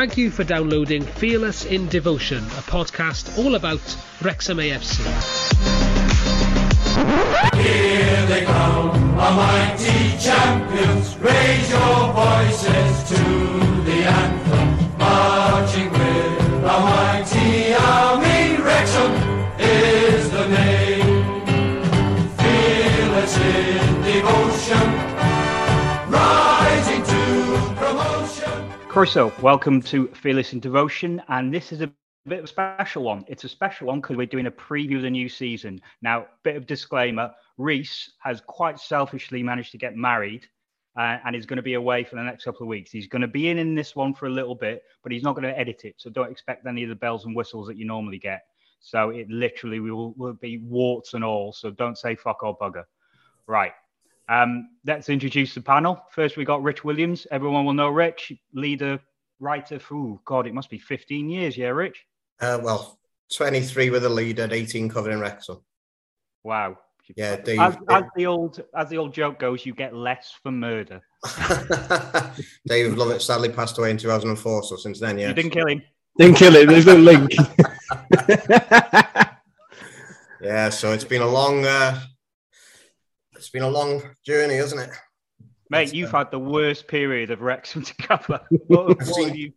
thank you for downloading Fearless in Devotion, a podcast all about Wrexham AFC. Here they come, our mighty champions. Raise your voices to the anthem, marching with our Corso, welcome to Fearless in Devotion, and this is a bit of a special one. It's a special one because we're doing a preview of the new season. Now, bit of disclaimer: Reese has quite selfishly managed to get married, uh, and is going to be away for the next couple of weeks. He's going to be in in this one for a little bit, but he's not going to edit it, so don't expect any of the bells and whistles that you normally get. So it literally will, will be warts and all. So don't say fuck or bugger. Right. Um, let's introduce the panel. First, we got Rich Williams. Everyone will know Rich, leader, writer for, ooh, God, it must be 15 years. Yeah, Rich? Uh, well, 23 with the leader, at 18 covering Wrexham. Wow. Yeah, Dave. As, as the old as the old joke goes, you get less for murder. Dave Lovett sadly passed away in 2004, so since then, yeah. You didn't kill him. Didn't kill him. There's no link. Yeah, so it's been a long, uh, it's been a long journey, hasn't it? Mate, That's, you've uh, had the worst period of Wrexham to cover. What, what seen- you,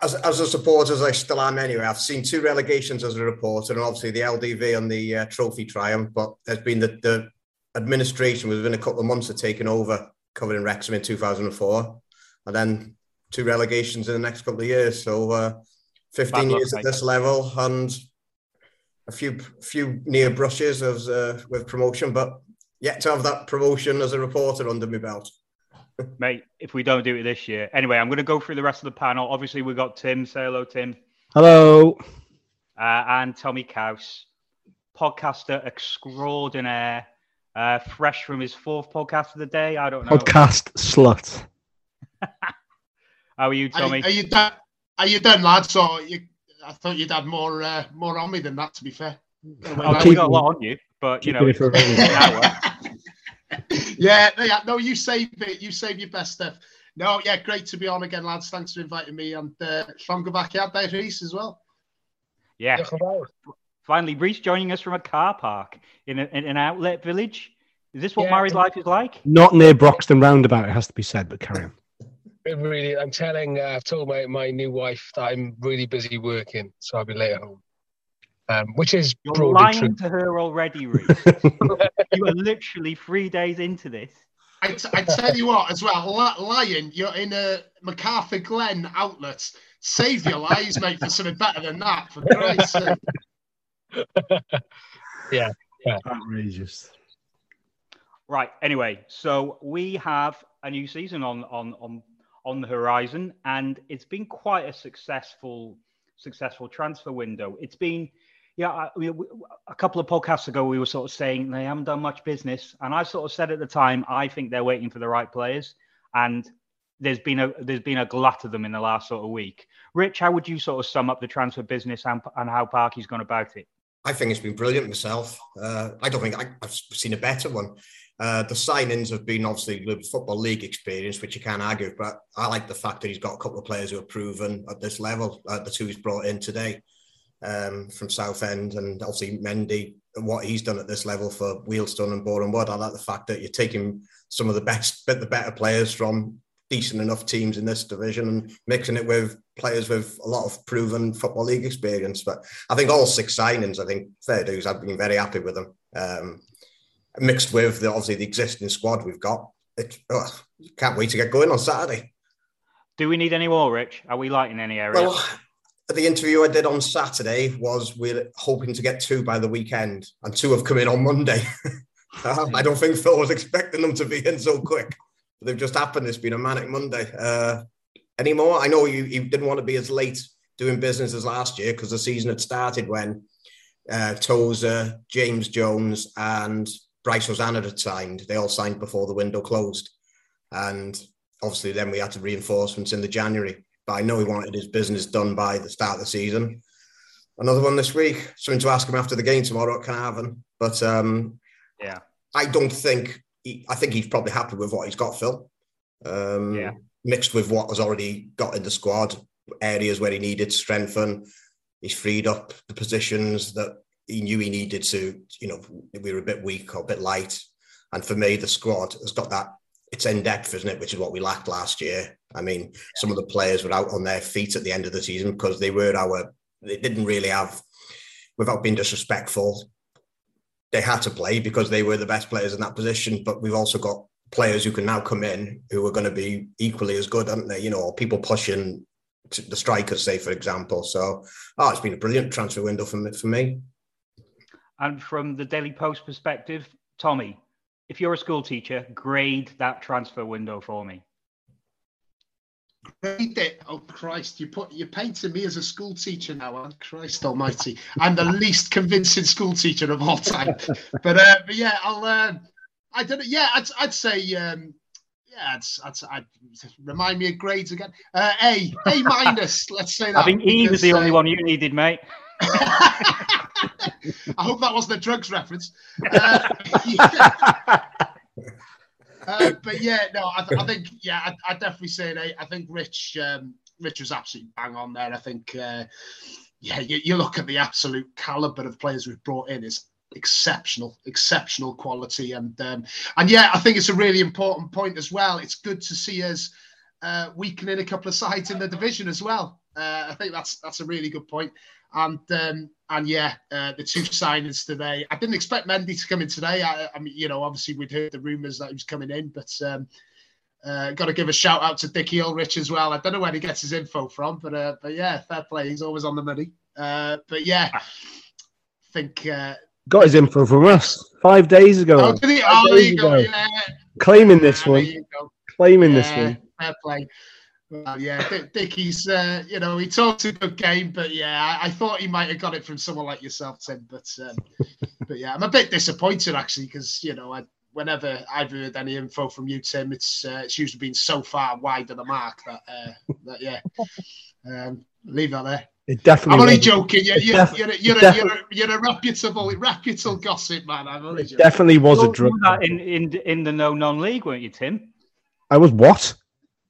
As, as a supporter, as I still am anyway, I've seen two relegations as a reporter, and obviously the LDV and the uh, trophy triumph. But there's been the, the administration within a couple of months of taking over covering Wrexham in 2004, and then two relegations in the next couple of years. So uh, 15 luck, years mate. at this level, and a few few near brushes uh, with promotion, but yet to have that promotion as a reporter under my belt. mate, if we don't do it this year. Anyway, I'm going to go through the rest of the panel. Obviously, we've got Tim. Say hello, Tim. Hello. Uh, and Tommy Kaus, podcaster extraordinaire, uh, fresh from his fourth podcast of the day. I don't know. Podcast slut. How are you, Tommy? are you done? Are you done, lads? Or you, I thought you'd had more uh, more on me than that. To be fair. I'll Well, keep we got a lot on you, but you keep know, it for it's an hour. Yeah, no, yeah, no, you save it. You save your best stuff. No, yeah, great to be on again, lads. Thanks for inviting me and uh, Sean Gabackiad there, Reese, as well. Yeah. Finally, Reese joining us from a car park in, a, in an outlet village. Is this what Yeah. married life is like? Not near Broxton Roundabout, it has to be said, but carry on. It really, I'm telling, uh, I've told my, my new wife that I'm really busy working, so I'll be late at home. Um, which is You're broadly lying true. to her already, Reese. you are literally three days into this. I, t- I tell you what, as well, li- lying, you're in a McArthurGlen outlet. Save your lies, mate, for something better than that. For Christ's sake. Yeah. Outrageous. Right. Anyway, so we have a new season on on on on the horizon, and it's been quite a successful successful transfer window. It's been, yeah, I, we, a couple of podcasts ago we were sort of saying they haven't done much business, and I sort of said at the time I think they're waiting for the right players, and there's been a there's been a glut of them in the last sort of week. Rich, how would you sort of sum up the transfer business and, and how Parky's gone about it? I think it's been brilliant myself. Uh, I don't think I, I've seen a better one. Uh, the signings have been obviously the football league experience, which you can't argue. But I like the fact that he's got a couple of players who are proven at this level. Uh, the two he's brought in today um, from Southend, and obviously Mendy and what he's done at this level for Wealdstone and Boreham Wood. I like the fact that you're taking some of the best, bit the better players from decent enough teams in this division and mixing it with players with a lot of proven football league experience. But I think all six signings, I think fair dues, I've been very happy with them. Um, mixed with the, obviously the existing squad we've got. It, oh, can't wait to get going on Saturday. Do we need any more, Rich? Are we lighting any areas? Well, the interview I did on Saturday was we're hoping to get two by the weekend, and two have come in on Monday. Um, I don't think Phil was expecting them to be in so quick. They've just happened. It's been a manic Monday. Uh, anymore? I know you, you didn't want to be as late doing business as last year because the season had started when uh, Tozer, James Jones, and Bryce Hosannah had signed. They all signed before the window closed. And obviously, then we had to reinforcements in the January. But I know he wanted his business done by the start of the season. Another one this week. Something to ask him after the game tomorrow at Caernarfon. But um, Yeah. I don't think he, I think he's probably happy with what he's got, Phil. Um, Yeah. mixed with what was already got in the squad, areas where he needed to strengthen. He's freed up the positions that he knew he needed to, you know, we were a bit weak or a bit light. And for me, the squad has got that, it's in depth, isn't it? Which is what we lacked last year. I mean, some of the players were out on their feet at the end of the season because they were our, they didn't really have, without being disrespectful, they had to play because they were the best players in that position. But we've also got players who can now come in who are going to be equally as good, aren't they? You know, people pushing the strikers, say, for example. So, oh, it's been a brilliant transfer window for me. For me. And from the Daily Post perspective, Tommy, if you're a school teacher, grade that transfer window for me. Grade it. Oh Christ! You put you're painting me as a school teacher now. Oh, Christ Almighty! I'm the least convincing school teacher of all time. but, uh, but yeah, I'll. Uh, I don't know. Yeah, I'd, I'd say. Um, yeah, I'd, I'd, I'd, remind me of grades again. Uh, a, A minus. let's say that. I think E was the only uh, one you needed, mate. I hope that wasn't a drugs reference. Uh, yeah. Uh, but yeah, no, I, I think yeah, I, I definitely say it. I think Rich, um, Rich was absolutely bang on there. I think uh, yeah, you, you look at the absolute caliber of players we've brought in is exceptional, exceptional quality, and um, and yeah, I think it's a really important point as well. It's good to see us uh, weakening a couple of sides in the division as well. Uh, I think that's that's a really good point. And um, and yeah, uh, the two signings today. I didn't expect Mendy to come in today. I, I mean, you know, obviously we'd heard the rumours that he was coming in, but um, uh, got to give a shout out to Dickie Ulrich as well. I don't know where he gets his info from, but uh, but yeah, fair play. He's always on the money. Uh, but yeah, I think uh, Got his info from us five days ago. oh, did he? Five Oh, there days you go. Yeah, Claiming this Yeah, there one. you go. Claiming this one. Fair play. Well, yeah, Dick- Dickie's, uh, you know, he talked a good game, but yeah, I, I thought he might have got it from someone like yourself, Tim. But um, but yeah, I'm a bit disappointed actually because you know, I, whenever I've heard any info from you, Tim, it's uh, it's usually been so far wide of the mark that, uh, that yeah, um, leave that there. It definitely. I'm only was- joking. You're, you're, def- you're, a- you're, a, you're, a, you're a reputable, reputable gossip man. I'm only It joking. definitely was a drug. that in, in in the no non league, weren't you, Tim? I was what?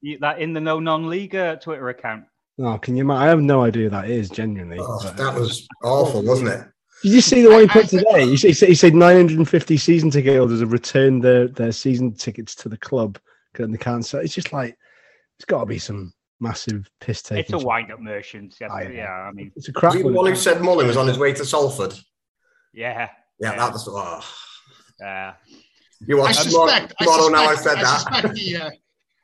You, that in the no non league uh, Twitter account. Oh, can you? ima- I have no idea who that is. Genuinely. Oh, that was awful, wasn't it? Did you see the one he put today? He, said- he said 950 season ticket holders have returned their, their season tickets to the club and they can't sell. It's just like it's got to be some massive piss take. It's a wind up merchant. Yeah, I yeah, I mean, It's a crap Was he the one. one who said Mullin was on his way to Salford? yeah, Yeah, that was. Oh. yeah. You I watch tomorrow, suspect. I suspect, now I said I that. suspect he, uh,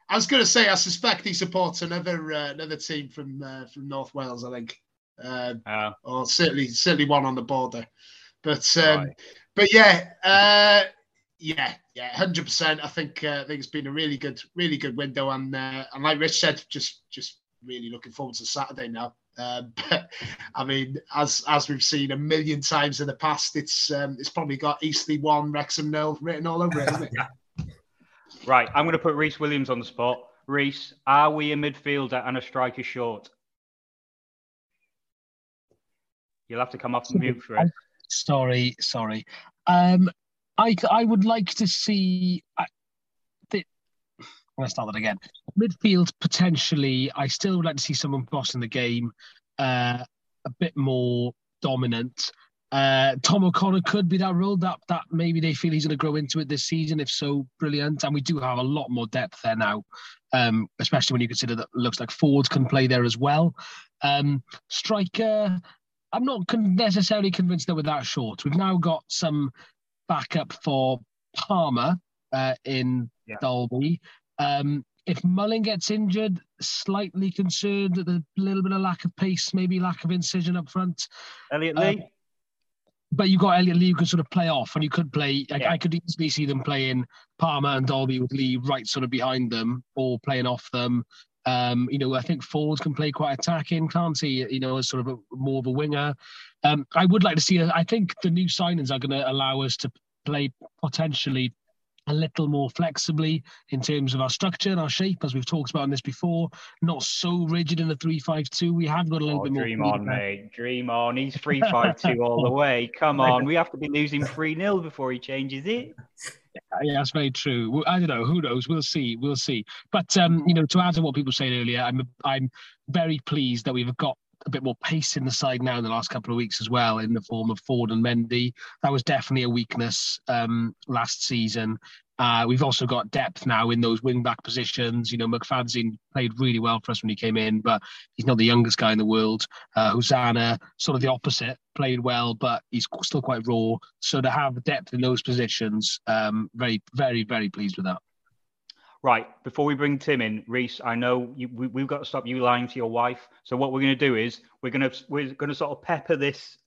I was going to say I suspect he supports another uh, another team from uh, from North Wales. I think, uh, Uh, or certainly certainly one on the border. But um, Right. but yeah, uh, yeah, yeah, hundred percent. I think uh, I think it's been a really good really good window, and uh, and like Rich said, just just really looking forward to Saturday now. Um, but I mean, as as we've seen a million times in the past, it's um, it's probably got Eastleigh one, Wrexham nil written all over it, it? right, I'm going to put Reese Williams on the spot. Reese, are we a midfielder and a striker short? You'll have to come off the mute for it. Sorry, sorry. Um, I I would like to see. I, the, let's start that again. Midfield potentially. I still would like to see someone bossing the game, uh, a bit more dominant. Uh, Tom O'Connor could be that role that that maybe they feel he's going to grow into it this season. If so, brilliant. And we do have a lot more depth there now, um, especially when you consider that it looks like forwards can play there as well. Um, striker. I'm not con- necessarily convinced that we're that short. We've now got some backup for Palmer uh, in Yeah. Dalby. Um, if Mullin gets injured, slightly concerned at the little bit of lack of pace, maybe lack of incision up front. Elliot Um, Lee? But you got Elliot Lee who could sort of play off, and you could play. Like, Yeah. I could easily see them playing Palmer and Dalby with Lee right sort of behind them, or playing off them. Um, you know, I think Ford can play quite attacking, can't he? You know, as sort of a, more of a winger. Um, I would like to see. I think the new signings are going to allow us to play potentially a little more flexibly in terms of our structure and our shape, as we've talked about in this before. Not so rigid in the three-five-two. We have got a little Oh, bit more. dream on, mate. Dream on. He's three-five-two all the way. Come on. We have to be losing 3 0 before he changes it. Yeah, that's very true. I don't know. Who knows? We'll see. We'll see. But um, you know, to add to what people said earlier, I'm I'm very pleased that we've got a bit more pace in the side now in the last couple of weeks as well, in the form of Ford and Mendy. That was definitely a weakness um, last season. Uh, we've also got depth now in those wing back positions. You know, McFadzean played really well for us when he came in, but he's not the youngest guy in the world. Uh, Hosannah, sort of the opposite, played well, but he's still quite raw. So to have depth in those positions, um, very, very, very pleased with that. Right, before we bring Tim in, Reese, I know you, we, have got to stop you lying to your wife. So what we're going to do is we're going to we're going to sort of pepper this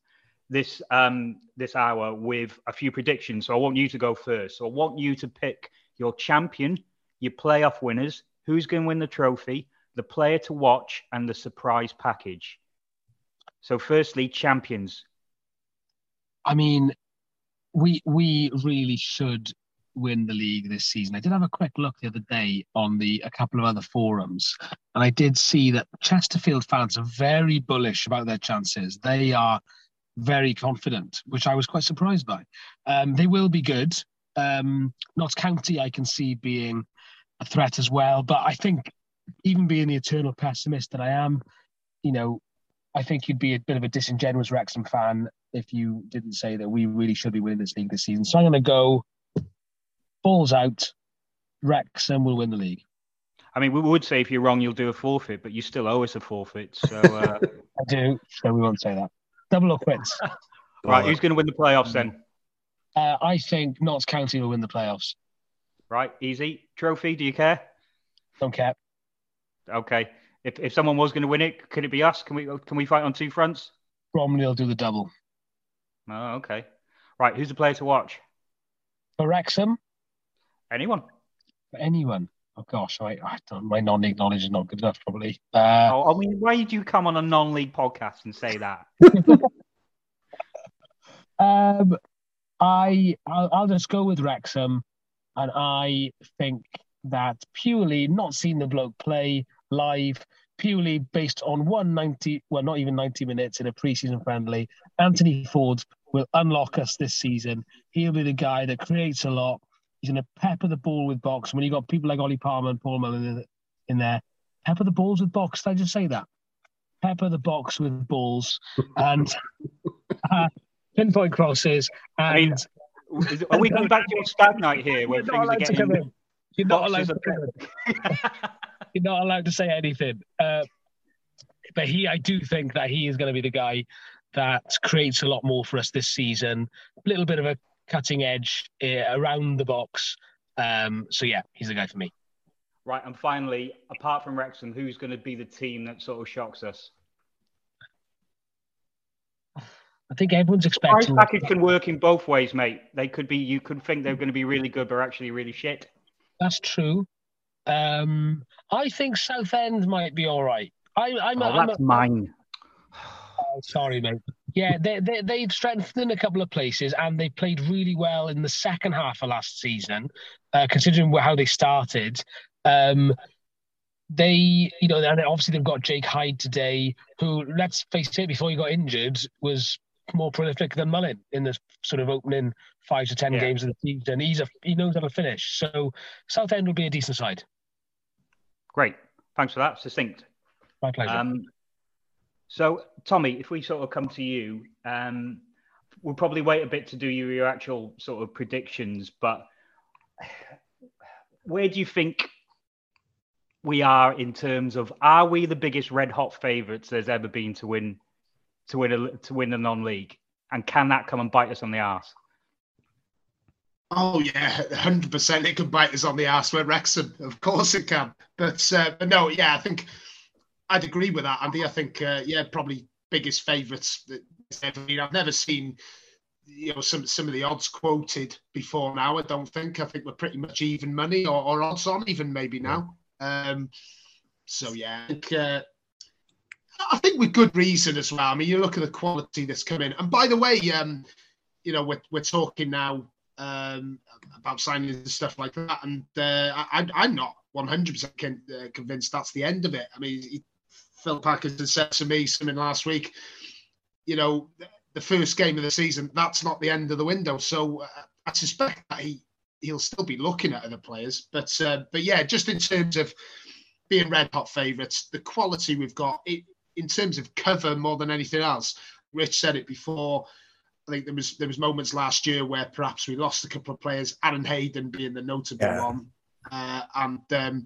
this um this hour with a few predictions. So I want you to go first. So I want you to pick your champion, your playoff winners, who's going to win the trophy, the player to watch, and the surprise package. So firstly, champions. I mean, we we really should win the league this season. I did have a quick look the other day on the a couple of other forums, and I did see that Chesterfield fans are very bullish about their chances. They are very confident, which I was quite surprised by. Um, they will be good. Um, Notts County, I can see being a threat as well. But I think, even being the eternal pessimist that I am, you know, I think you'd be a bit of a disingenuous Wrexham fan if you didn't say that we really should be winning this league this season. So I'm going to go balls out. Wrexham will win the league. I mean, we would say if you're wrong, you'll do a forfeit, but you still owe us a forfeit. So uh... I do. So we won't say that. Double or quits. right, who's going to win the playoffs then? Uh, I think Notts County will win the playoffs. Right, easy. Trophy, do you care? Don't care. Okay. If, if someone was going to win it, could it be us? Can we can we fight on two fronts? Bromley will do the double. Oh, okay. Right, who's the player to watch? For Wrexham? Anyone. For anyone. Oh gosh, I, I don't, my non-league knowledge is not good enough, probably. Uh, oh, I mean, why did you come on a non-league podcast and say that? um, I I'll, I'll, just go with Wrexham, and I think that purely not seeing the bloke play live, purely based on one ninety, well, not even ninety minutes in a preseason friendly, Anthony Ford will unlock us this season. He'll be the guy that creates a lot He's going to pepper the ball with box. When you've got people like Ollie Palmer and Paul Mullin in, in there, pepper the balls with box. Did I just say that? Pepper the box with balls and uh, pinpoint crosses. And I mean, are we going back to your stag night here where things are getting? You're not allowed to come in. You're not allowed to say anything. Uh, but he, I do think that he is going to be the guy that creates a lot more for us this season. A little bit of a cutting edge uh, around the box. Um, so yeah, he's the guy for me. Right, and finally, apart from Wrexham, who's going to be the team that sort of shocks us? I think everyone's expecting. Price package can work in both ways, mate. They could be. You could think they're going to be really good, but actually really shit. That's true. Um, I think Southend might be all right. I, I'm. Oh, that's a, mine. Oh, sorry, mate. Yeah, they, they, they've strengthened in a couple of places and they played really well in the second half of last season, uh, considering how they started. Um, they, you know, and obviously they've got Jake Hyde today, who, let's face it, before he got injured, was more prolific than Mullin in the sort of opening five to ten yeah. games of the season. He's a, he knows how to finish. So Southend will be a decent side. Great. Thanks for that. Succinct. My pleasure. Um, so, Tommy, if we sort of come to you, um, we'll probably wait a bit to do your actual sort of predictions, but where do you think we are in terms of are we the biggest red hot favourites there's ever been to win to win a to win the non-league, and can that come and bite us on the arse? Oh yeah, hundred percent. It could bite us on the arse. We're Wrexham, of course it can. But, uh, but no, yeah, I think I'd agree with that, Andy. I think, uh, yeah, probably biggest favourites that ever been. I've never seen, you know, some some of the odds quoted before now. I don't think. I think we're pretty much even money or, or odds on even maybe now. Um, so yeah, I think, uh, I think with good reason as well. I mean, you look at the quality that's come in. And by the way, um, you know, we're we're talking now um, about signings and stuff like that, and uh, I, I'm not 100% uh, convinced that's the end of it. I mean, Phil Parkinson said to me something last week, you know, the first game of the season, that's not the end of the window. So uh, I suspect that he he'll still be looking at other players. But uh, but yeah, just in terms of being red hot favourites, the quality we've got it, in terms of cover more than anything else. Rich said it before. I think there was there was moments last year where perhaps we lost a couple of players, Aaron Hayden being the notable Yeah. one, uh, and um,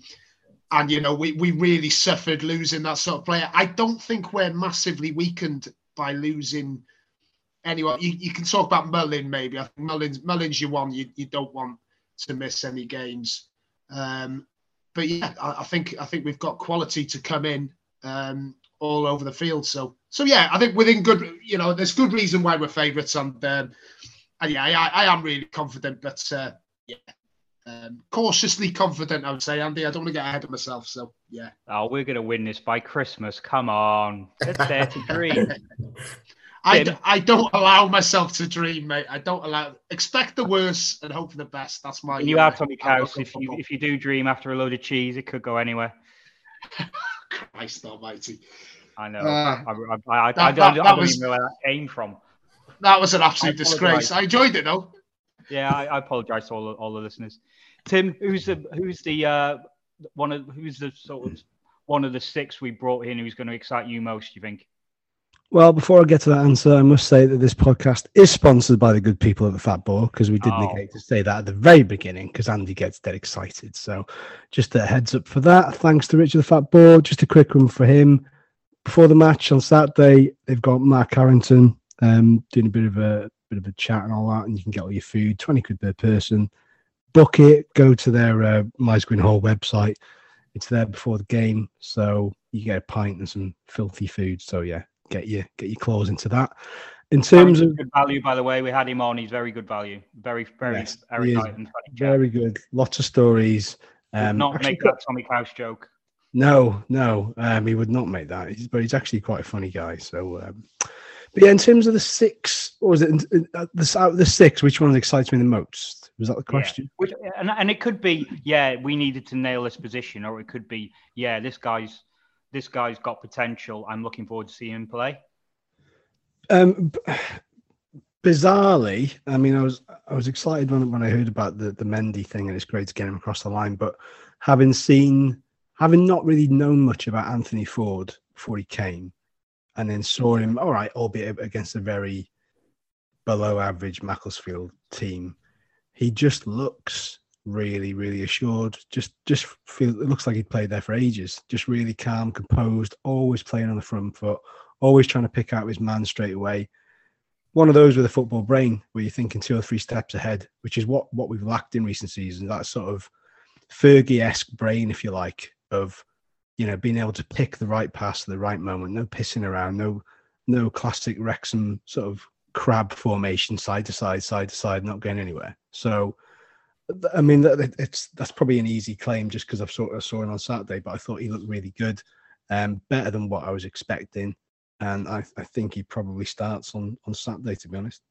and you know we we really suffered losing that sort of player. I don't think we're massively weakened by losing anyone. You, you can talk about Mullin maybe. I think Mullin's Mullin's your one. You you don't want to miss any games. Um, but yeah, I, I think I think we've got quality to come in um, all over the field. So so yeah, I think within good, you know, there's good reason why we're favourites, and um, and yeah, I, I am really confident, but uh, yeah, um, cautiously confident. I would say, Andy. I don't want to get ahead of myself. So yeah, Oh, we're going to win this by Christmas. Come on. Let's dare to dream. I, d- I don't allow myself to dream, mate. I don't allow. Expect the worst and hope for the best. That's my. You are Tommy outlook If you, if you do dream after a load of cheese, it could go anywhere. Christ Almighty, I know. Uh, I, I, I, I, don't, that- I don't was- even know where that came from. that was an absolute disgrace. I enjoyed it though. Yeah, I, I apologise to all, the- all the listeners. Tim, who's the who's the uh, one of who's the sort of one of the six we brought in who's going to excite you most? Do you think? Well, before I get to that answer, I must say that this podcast is sponsored by the good people at the Fat Boar because we did Oh. negate to say that at the very beginning because Andy gets dead excited. So, just a heads up for that. Thanks to Richard the Fat Boar. Just a quick one for him. Before the match on Saturday, they've got Mark Harrington um, doing a bit of a bit of a chat and all that, and you can get all your food, twenty quid per person. Book it. Go to their uh, Mice Green Hall website. It's there before the game, so you get a pint and some filthy food. So yeah, get your get your claws into that. In terms of good value, by the way, we had him on. He's very good value. Very, very Yes, and very good, lots of stories. Um, not actually make that Tommy Couse joke. No, no, um, he would not make that. He's, but he's actually quite a funny guy. So, um, but yeah, in terms of the six, or was it uh, the out of the six? Which one excites me the most? Was that the question? Which, and, and it could be, yeah, we needed to nail this position, or it could be, yeah, this guy's this guy's got potential. I'm looking forward to seeing him play. Um, bizarrely, I mean, I was I was excited when when I heard about the the Mendy thing, and it's great to get him across the line. But having seen, having not really known much about Anthony Ford before he came, and then saw him, all right, albeit against a very below average Macclesfield team, he just looks really, really assured. Just just feel it looks like he played there for ages. Just really calm, composed, always playing on the front foot always trying to pick out his man straight away. One of those with a football brain where you're thinking two or three steps ahead, which is what what we've lacked in recent seasons. That sort of Fergie-esque brain, if you like, of you know being able to pick the right pass at the right moment, no pissing around, no no classic Wrexham sort of crab formation, side to side, side to side, not going anywhere. So, I mean, it's that's probably an easy claim just because I've saw I saw him on Saturday, but I thought he looked really good, um, better than what I was expecting and I, I think he probably starts on on Saturday. To be honest,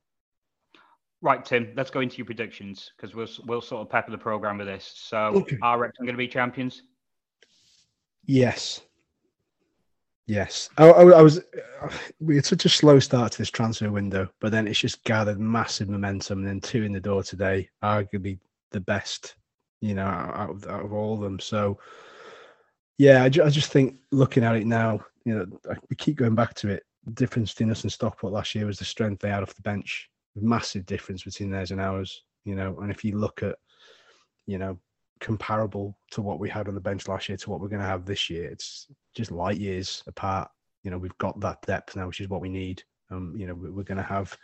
Right, Tim. Let's go into your predictions because we'll we'll sort of pepper the program with this. So, Okay. are Wrexham going to be champions? Yes, yes. I, I, I was uh, we had such a slow start to this transfer window, but then it's just gathered massive momentum. And then two in the door today, arguably the best, you know, out of, out of all of them. So, yeah, I, ju- I just think looking at it now, you know, I, we keep going back to it. The difference between us and Stockport last year was the strength they had off the bench. Massive difference between theirs and ours, you know. And if you look at, you know, comparable to what we had on the bench last year to what we're going to have this year, it's just light years apart. You know, we've got that depth now, which is what we need. Um, you know, we- we're going to have,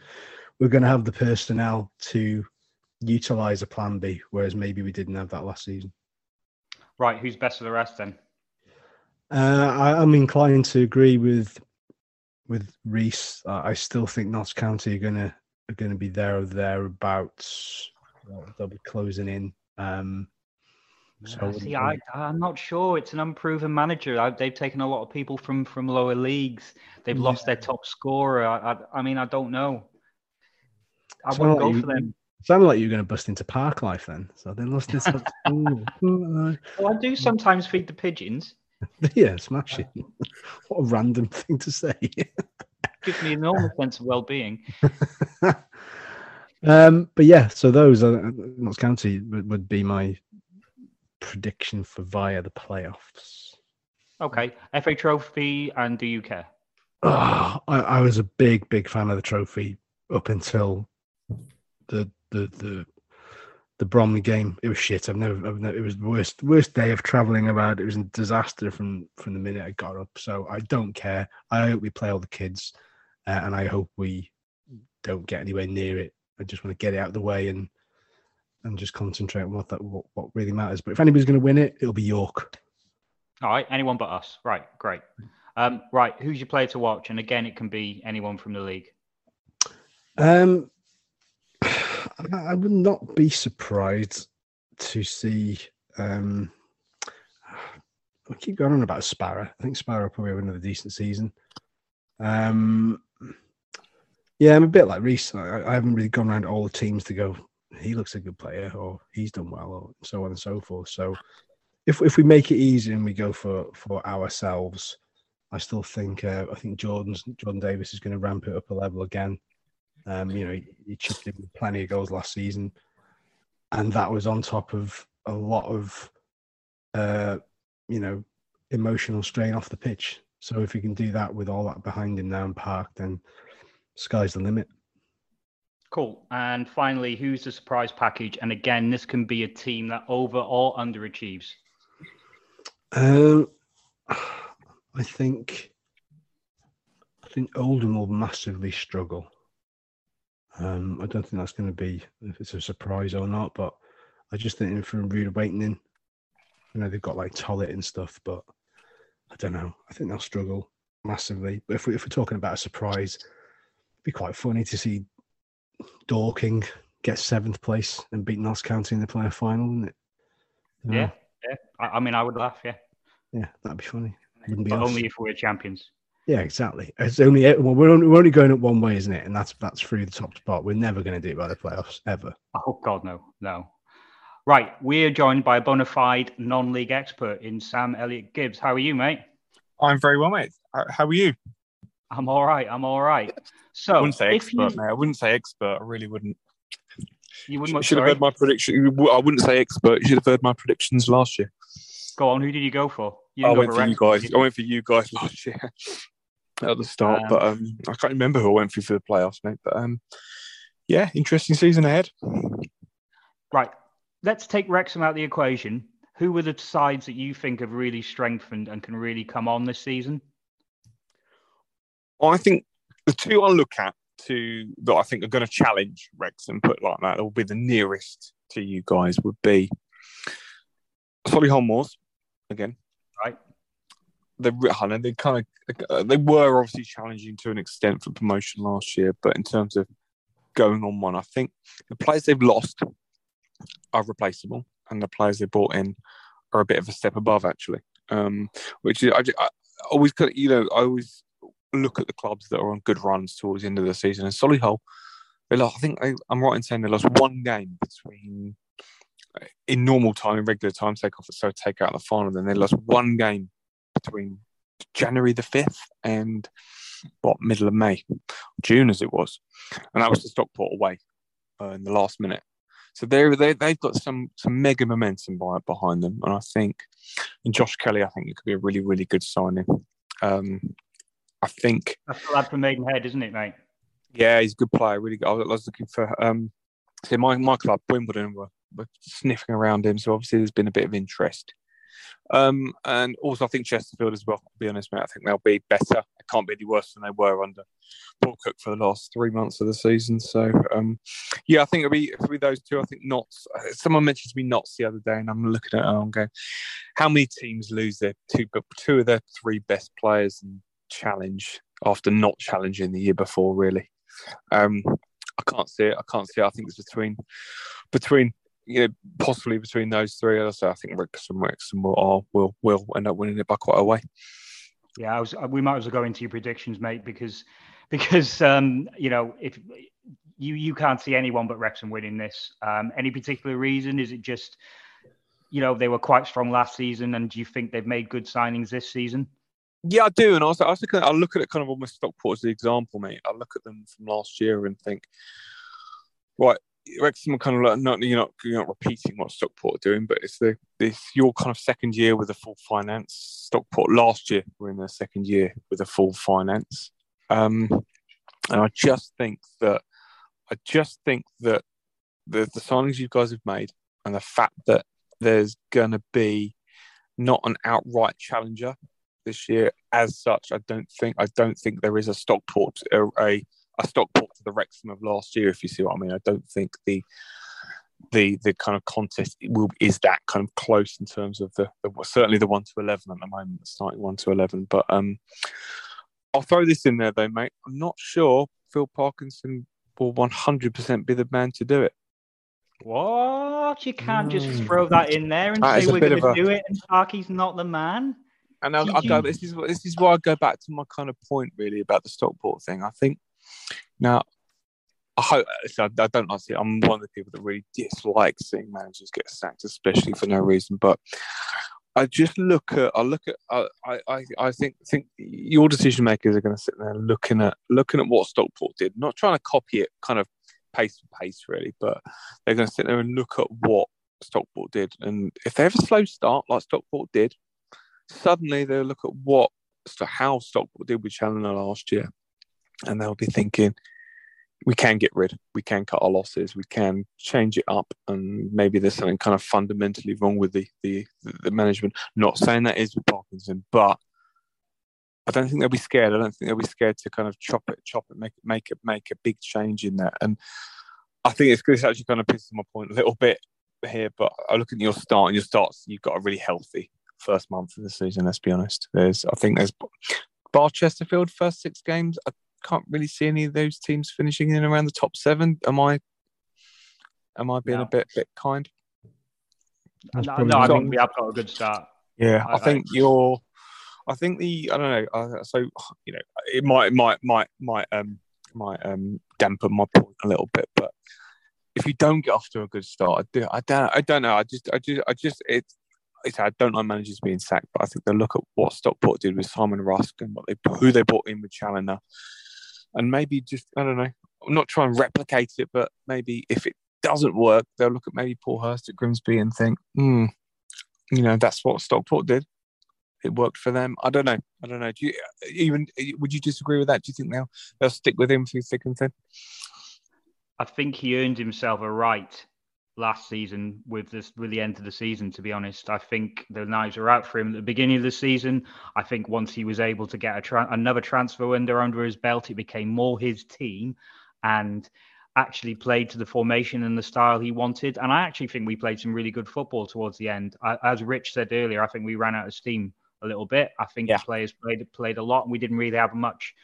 we're going to have the personnel to utilize a plan B, whereas maybe we didn't have that last season. Right, who's best of the rest then? Uh, I, I'm inclined to agree with with Reese. Uh, I still think Notts County are gonna are gonna be there or thereabouts. They'll be closing in. Um, so uh, see, I, I'm not sure. It's an unproven manager. I, they've taken a lot of people from from lower leagues. They've lost their top scorer. I, I, I mean, I don't know. I Sounded wouldn't like go you- for them. Sounded like you were going to bust into park life then. So they lost this. Well, I do sometimes feed the pigeons. uh, yeah, smashing. what a random thing to say. Gives me an enormous sense of well-being. Um, but yeah, so those are Notts County would, would be my prediction for via the playoffs. Okay, FA Trophy, and do you care? Oh, I, I was a big, big fan of the trophy up until the the the the Bromley game. It was shit. I've never, I've never it was the worst worst day of travelling about. It was a disaster from from the minute I got up. So I don't care. I hope we play all the kids, uh, and I hope we don't get anywhere near it. I just want to get it out of the way and and just concentrate on what that what, what really matters. But if anybody's going to win it, it'll be York. All right, anyone but us. Right, great. Um, right, who's your player to watch? And again, it can be anyone from the league. Um, I would not be surprised to see. Um, I keep going on about Sparrow. I think Sparrow probably have another decent season. Um, yeah, I'm a bit like Reese. I, I haven't really gone around all the teams to go. He looks a good player, or he's done well, or so on and so forth. So, if if we make it easy and we go for for ourselves, I still think uh, I think Jordan's Jordan Davis is going to ramp it up a level again. Um, you know, he, he chipped in plenty of goals last season, and that was on top of a lot of, uh, you know, emotional strain off the pitch. So if he can do that with all that behind him now in Park, then sky's the limit. Cool. And finally, who's the surprise package? And again, this can be a team that over or underachieves. Um, I think I think Oldham will massively struggle. Um, I don't think that's going to be if it's a surprise or not, but I just think for a rude awakening, you know, they've got like Tollett and stuff, but I don't know. I think they'll struggle massively. But if, we, if we're talking about a surprise, it'd be quite funny to see Dorking get seventh place and beat Notts County in the player final, wouldn't it? You know? Yeah, yeah. I, I mean, I would laugh. Yeah, yeah, that'd be funny. Wouldn't be but only if we're champions. Yeah, exactly. It's only eh, well, we're only, we're only going up one way, isn't it? And that's that's through the top spot. We're never going to do it by the playoffs ever. Oh God, no, no. Right, we're joined by a bona fide non-league expert in Sam Elliott Gibbs. How are you, mate? I'm very well, mate. How, how are you? I'm all right. I'm all right. So, I wouldn't say expert, you, mate. I wouldn't say expert. I really wouldn't. you wouldn't You should have heard my prediction. I wouldn't say expert. You should have heard my predictions last year. Go on. Who did you go for? You I went for you guys. I went for you guys last year at the start, Um, but um, I can't remember who I went for for the playoffs, mate. But um, yeah, interesting season ahead. Right. Let's take Wrexham out of the equation. Who were the sides that you think have really strengthened and can really come on this season? I think the two I look at to that I think are going to challenge Wrexham, put like that, will be the nearest to you guys would be Solihull Moors again. Right. They, I know they kind of they were obviously challenging to an extent for promotion last year, but in terms of going on one, I think the players they've lost are replaceable, and the players they brought in are a bit of a step above actually. Um, which is, I, I always kind of, you know I always look at the clubs that are on good runs towards the end of the season. And Solihull, they lost, I think they, I'm right in saying they lost one game between in normal time, in regular time, take off so take out the final. Then they lost one game between January the fifth and what middle of May, June as it was, and that was the Stockport away uh, in the last minute. So they they they've got some some mega momentum by, behind them, and I think and Josh Kelly, I think it could be a really really good signing. Um, I think That's the lad from Maidenhead, isn't it, mate? yeah, he's a good player. Really good. I was looking for um, see my my club Wimbledon were, were sniffing around him, so obviously there's been a bit of interest. Um, and also I think Chesterfield as well. To be honest, mate, I think they'll be better. It can't be any worse than they were under Paul Cook for the last three months of the season. So um, yeah, I think it'll be it'll be those two. I think Notts. Someone mentioned to me Notts the other day, and I'm looking at it and I'm going, how many teams lose their two, but two of their three best players and challenge after not challenging the year before? Really, um, I can't see it. I can't see it. I think it's between between you know possibly between those three. So I think Wrexham, Wrexham will are, will will end up winning it by quite a way. Yeah, I was. We might as well go into your predictions, mate, because because um, you know if you you can't see anyone but Wrexham winning this. Um, any particular reason? Is it just you know they were quite strong last season, and do you think they've made good signings this season? Yeah, I do, and I was looking, I look at it kind of almost Stockport as the example, mate. I look at them from last year and think, right, Wrexham kind of like not you're not you're not repeating what Stockport are doing, but it's the this your kind of second year with a full finance. Stockport last year were in their second year with a full finance, um, and I just think that I just think that the the signings you guys have made and the fact that there's going to be not an outright challenger this year as such. I don't think I don't think there is a Stockport a, a a Stockport to the Wrexham of last year, if you see what I mean. I don't think the the the kind of contest will is that kind of close in terms of the, the certainly the one to eleven at the moment, the starting one to eleven. But um, I'll throw this in there though, mate. I'm not sure Phil Parkinson will 100% be the man to do it. What? You can't just throw that in there and That is say we're going to do it and Parky's not the man? And I'll, I'll go. This is what- this is why I go back to my kind of point really about the Stockport thing. I think now. I hope I don't like it. I'm one of the people that really dislike seeing managers get sacked, especially for no reason. But I just look at. I look at. I. I. I think. Think your decision makers are going to sit there looking at looking at what Stockport did, not trying to copy it, kind of pace for pace, really. But they're going to sit there and look at what Stockport did, and if they have a slow start like Stockport did, suddenly they'll look at what so how Stockport did with Challinor last year, and they'll be thinking, we can get rid, we can cut our losses, we can change it up, and maybe there's something kind of fundamentally wrong with the the, the management. Not saying that is with Parkinson, but I don't think they'll be scared. I don't think they'll be scared to kind of chop it, chop it, make make it, make a big change in that. And I think it's this actually kind of pisses my point a little bit here. But I look at your start and your starts. You've got a really healthy first month of the season. Let's be honest. There's, I think there's Bar Chesterfield first six games. I can't really see any of those teams finishing in around the top seven. Am I? Am I being No. a bit bit kind? No, no, I think we have got a good start. Yeah, I- I, think you're. I think the I don't know. Uh, so you know, it might might might might um might um dampen my point a little bit, but if you don't get off to a good start, I do. I don't. I don't know. I just. I just. I just. It's. I don't like managers being sacked, but I think they'll look at what Stockport did with Simon Rusk and what they who they brought in with Challinor, and maybe just I don't know, I'm not try and replicate it, but maybe if it doesn't work, they'll look at maybe Paul Hurst at Grimsby and think, hmm, you know, that's what Stockport did. It worked for them. I don't know. I don't know. Do you even would you disagree with that? Do you think they'll they'll stick with him through thick and thin? I think he earned himself a right last season with this with the end of the season to be honest. I think the knives were out for him at the beginning of the season. I think once he was able to get a tra- another transfer window under his belt it became more his team and actually played to the formation and the style he wanted. And i actually think we played some really good football towards the end. I, as rich said earlier i think we ran out of steam a little bit. I think Yeah. the players played played a lot and we didn't really have much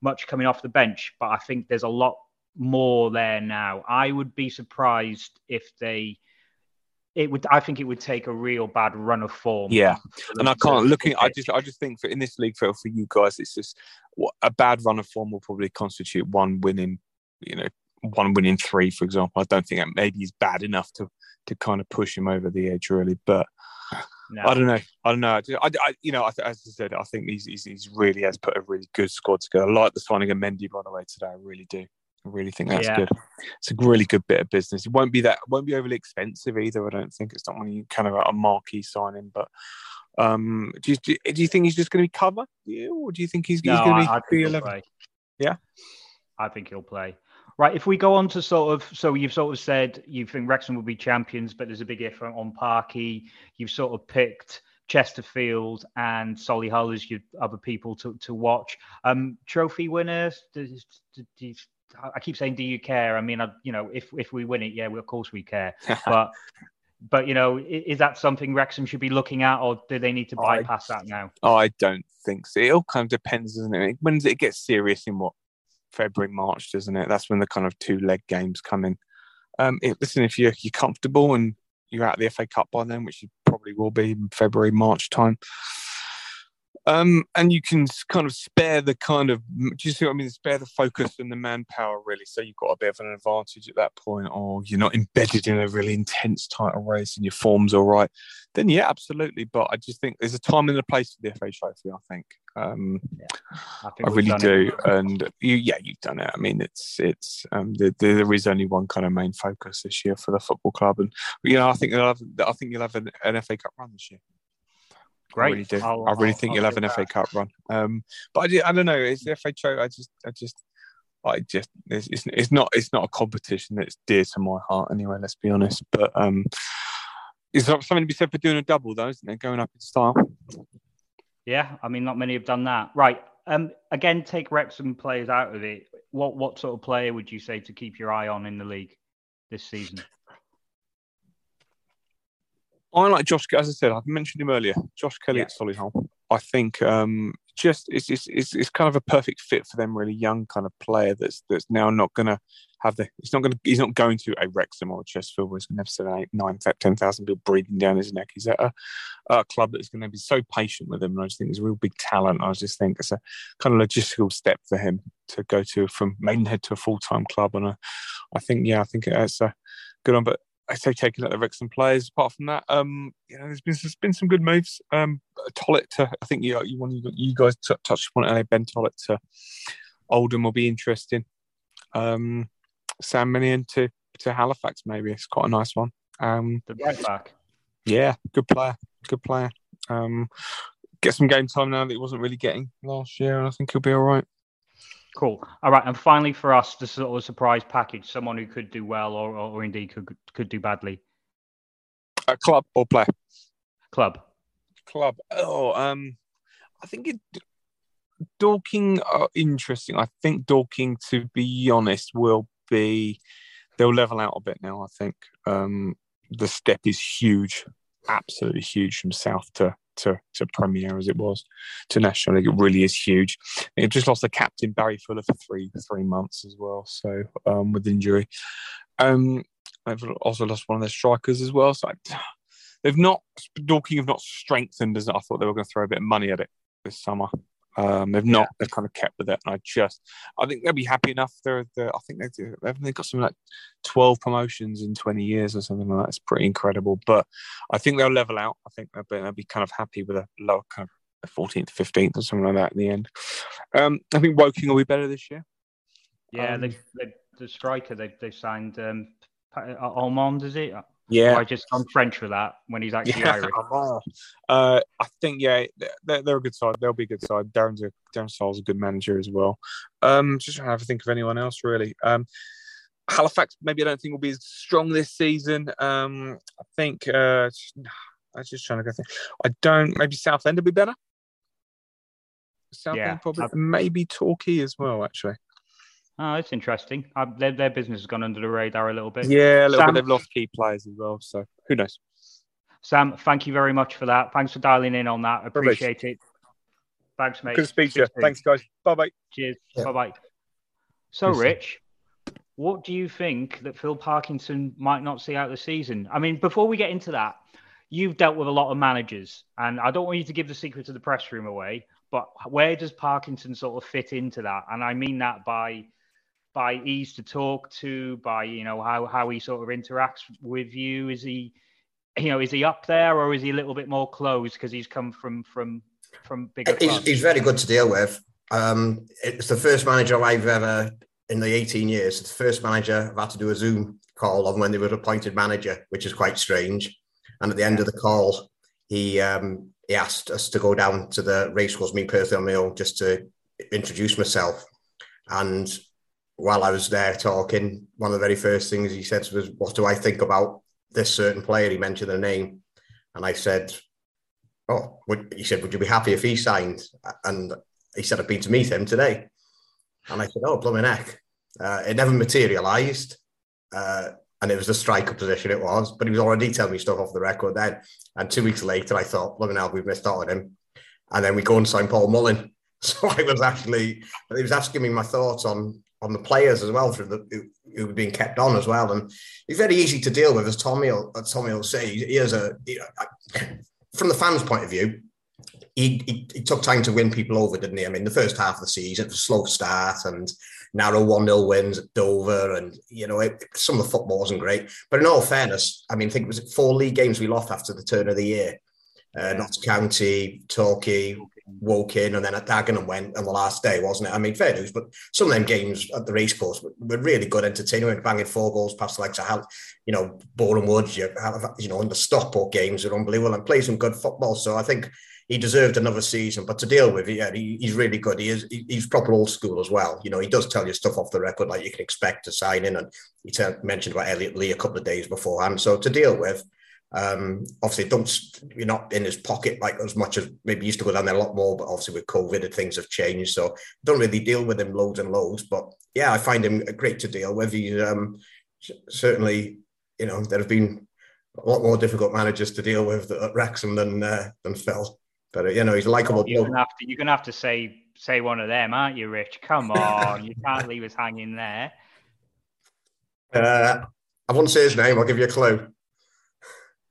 much coming off the bench. But i think there's a lot more there now. I would be surprised if they. It would. I think it would take a real bad run of form. Yeah. And I can't looking. I just I just think for in this league for for you guys, it's just what a bad run of form will probably constitute one winning. You know, one winning three, for example. I don't think that maybe is bad enough to to kind of push him over the edge, really. But No. I don't know. I don't know. I, I- you know, I, as I said, I think he's, he's he's really has put a really good squad together. I like the signing of Mendy, by the way, today. I really do. I really think that's Yeah. good. It's a really good bit of business. It won't be that. Won't be overly expensive either. I don't think it's not one you kind of a marquee signing. But um, do you do, you- do you think he's just going to be cover? Yeah, or do you think he's, No, he's going to be eleven? play. Yeah? I think he'll play. Right. If we go on to sort of, so you've sort of said you think Wrexham will be champions, but there's a big if on Parky. You've sort of picked Chesterfield and Solihull as your other people to, to watch. Um, trophy winners. Do, do you- I keep saying, do you care? I mean, I, you know, if if we win it, yeah, we, of course we care. But but you know, i- is that something Wrexham should be looking at, or do they need to I- bypass that now? I don't think so. It all kind of depends, doesn't it? When does it get serious in what February, March, doesn't it? That's when the kind of two leg games come in. Um, if, listen, if you're you're comfortable and you're out of the FA Cup by then, which you probably will be in February, March time, Um, and you can kind of spare the kind of, do you see what I mean? Spare the focus and the manpower, really. So you've got a bit of an advantage at that point, or you're not embedded in a really intense title race and your form's all right. Then, yeah, absolutely. But I just think there's a time and a place for the FA Trophy, I think. Um, yeah, I, think I really do. It. And you, yeah, you've done it. I mean, it's, it's, um, the, the, there is only one kind of main focus this year for the football club. And, you know, I think, you'll have, I think you'll have an, an FA Cup run this year. Great. I really do. I'll, i really I'll, think I'll you'll have an that. FA Cup run. Um, but I, I don't know. It's the FA Trophy. I just, I just, I just, it's, it's, it's, not, it's not a competition that's dear to my heart anyway. Let's be honest. But um, is there something to be said for doing a double though? Isn't it going up in style? Yeah, I mean, not many have done that. Right. Um, again, take Wrexham players out of it. What what sort of player would you say to keep your eye on in the league this season? I like Josh. As I said, I've mentioned him earlier. Josh Kelly yeah. at Solihull. I think um, just it's, it's, it's it's kind of a perfect fit for them. Really young kind of player that's that's now not going to have the. He's not going to. He's not going to a Wrexham or a Chesterfield where he's going to have seven, eight, nine, ten thousand people breathing down his neck. He's at a, a club that's going to be so patient with him, and I just think he's a real big talent. I just think it's a kind of logistical step for him to go to from Maidenhead to a full time club, and I, I think yeah, I think it's a good one. But I say taking out the Wrexham players. Apart from that, um, you know, there's been there's been some good moves. Um, Tollitt to I think you you one you guys t- touched upon it. Ben Tollitt to Oldham will be interesting. Um, Sam Minihan to to Halifax maybe it's quite a nice one. Um, the right back. Yeah, good player. Good player. Um, get some game time now that he wasn't really getting last year, and I think he'll be all right. Cool. All right, and finally for us, the sort of surprise package: someone who could do well, or, or, or indeed could could do badly. A club or play? Club. Club. Oh, um, I think it. Dorking are interesting. I think Dorking, to be honest, will be they'll level out a bit now. I think um, the step is huge, absolutely huge from south to to, to Premier as it was to National League. It really is huge. They've just lost the captain Barry Fuller for three three months as well, so um, with injury. Um, they've also lost one of their strikers as well. So they've not Dorking have not strengthened as I thought they were going to throw a bit of money at it this summer. Um, they've not. Yeah. They've kind of kept with it, and I just, I think they'll be happy enough. They're, they're I think they do. They've got something like twelve promotions in twenty years or something like that. It's pretty incredible. But I think they'll level out. I think they'll be, they'll be kind of happy with a lower kind of fourteenth, fifteenth, or something like that in the end. Um, I think Woking will be better this year. Yeah, um, they, they, the striker they they signed um, Amond, is it? Yeah, I just I'm French for that when he's actually yeah. Irish. uh, I think yeah, they're, they're, a good side. They'll be a good side. Darren's a Darren Sarll's a good manager as well. Um, just trying to have a think of anyone else really. Um, Halifax maybe I don't think will be as strong this season. Um, I think uh, I was just trying to go think. I don't. Maybe Southend will be better. Southend yeah, probably I've... maybe Torquay as well actually. Oh, it's interesting. Uh, their, their business has gone under the radar a little bit. Yeah, a little Sam, bit. They've lost key players as well, so who knows? Sam, thank you very much for that. Thanks for dialing in on that. Appreciate it. Thanks, mate. Good to speak to you. Thanks, guys. Bye bye. Cheers. Yeah. Bye bye. So, Rich, what do you think that Phil Parkinson might not see out the season? I mean, before we get into that, you've dealt with a lot of managers, and I don't want you to give the secret of the press room away, but where does Parkinson sort of fit into that? And I mean that by by ease to talk to, by you know how how he sort of interacts with you. Is he, you know, is he up there or is he a little bit more closed because he's come from from from bigger? He's, he's very good to deal with. Um, it's the first manager I've ever in the 18 years. It's the first manager I've had to do a Zoom call on when they were appointed manager, which is quite strange. And at the end of the call, he um, he asked us to go down to the racecourse, me personally on my own, just to introduce myself. And while I was there talking, one of the very first things he said was, What do I think about this certain player? He mentioned a name. And I said, Oh, would, he said, Would you be happy if he signed? And he said, I've been to meet him today. And I said, Oh, blooming heck. Uh, it never materialized. Uh, and it was a striker position, it was, but he was already telling me stuff off the record then. And two weeks later, I thought, blooming hell, we've missed out on him. And then we go and sign Paul Mullin. So I was actually, he was asking me my thoughts on on the players as well through the who, who were being kept on as well. And he's very easy to deal with, as Tommy will, as Tommy will say. He has a from the fans' point of view, he, he, he took time to win people over, didn't he? I mean, the first half of the season, it was a slow start and narrow 1 0 wins at Dover. And, you know, it, some of the football wasn't great. But in all fairness, I mean, I think it was four league games we lost after the turn of the year. Uh, Notts County, Torquay, Woking, and then at Dagenham went on the last day, wasn't it? I mean, fair news, but some of them games at the racecourse were, were really good entertainment, banging four goals past the likes of, you know, Boreham Wood, you, you know, and the Stockport games are unbelievable and play some good football. So I think he deserved another season, but to deal with, yeah, he, he's really good. He is he's proper old school as well. You know, he does tell you stuff off the record like you can expect to sign in, and he t- mentioned about Elliot Lee a couple of days beforehand. So to deal with, um, obviously, don't you're not in his pocket like as much as maybe used to go down there a lot more. But obviously, with COVID, things have changed, so don't really deal with him loads and loads. But yeah, I find him great to deal with. He's um, certainly, you know, there have been a lot more difficult managers to deal with at Wrexham than uh, than Phil. But uh, you know, he's likable. You're gonna have to you're gonna have to say say one of them, aren't you, Rich? Come on, you can't leave us hanging there. Uh, I won't say his name. I'll give you a clue.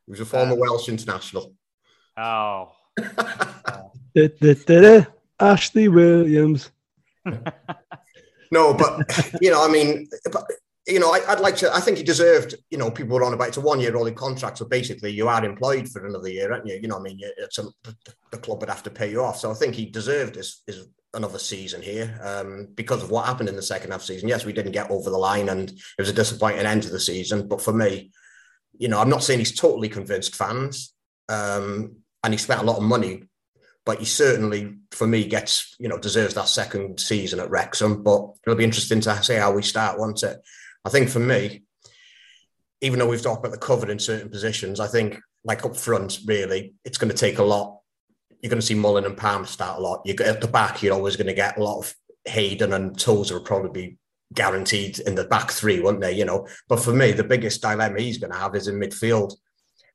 He was a former uh, Welsh international. Oh. da, da, da, Ashley Williams. no, but you know, I mean, but, you know, I, would like to. I think he deserved. You know, people were on about it's a one-year rolling contract, so basically you are employed for another year, aren't you? You know, I mean, it's a, the club would have to pay you off. So I think he deserved his, his another season here um, because of what happened in the second half season. Yes, we didn't get over the line, and it was a disappointing end to the season. But for me, you know, I'm not saying he's totally convinced fans, um, and he spent a lot of money, but he certainly, for me, gets you know deserves that second season at Wrexham. But it'll be interesting to see how we start, won't it? I think for me, even though we've talked about the cover in certain positions, I think like up front, really, it's going to take a lot. You're going to see Mullin and Palm start a lot. You at the back, you're always going to get a lot of Hayden and Tozer will probably be guaranteed in the back three, weren't they? You know, but for me, the biggest dilemma he's going to have is in midfield.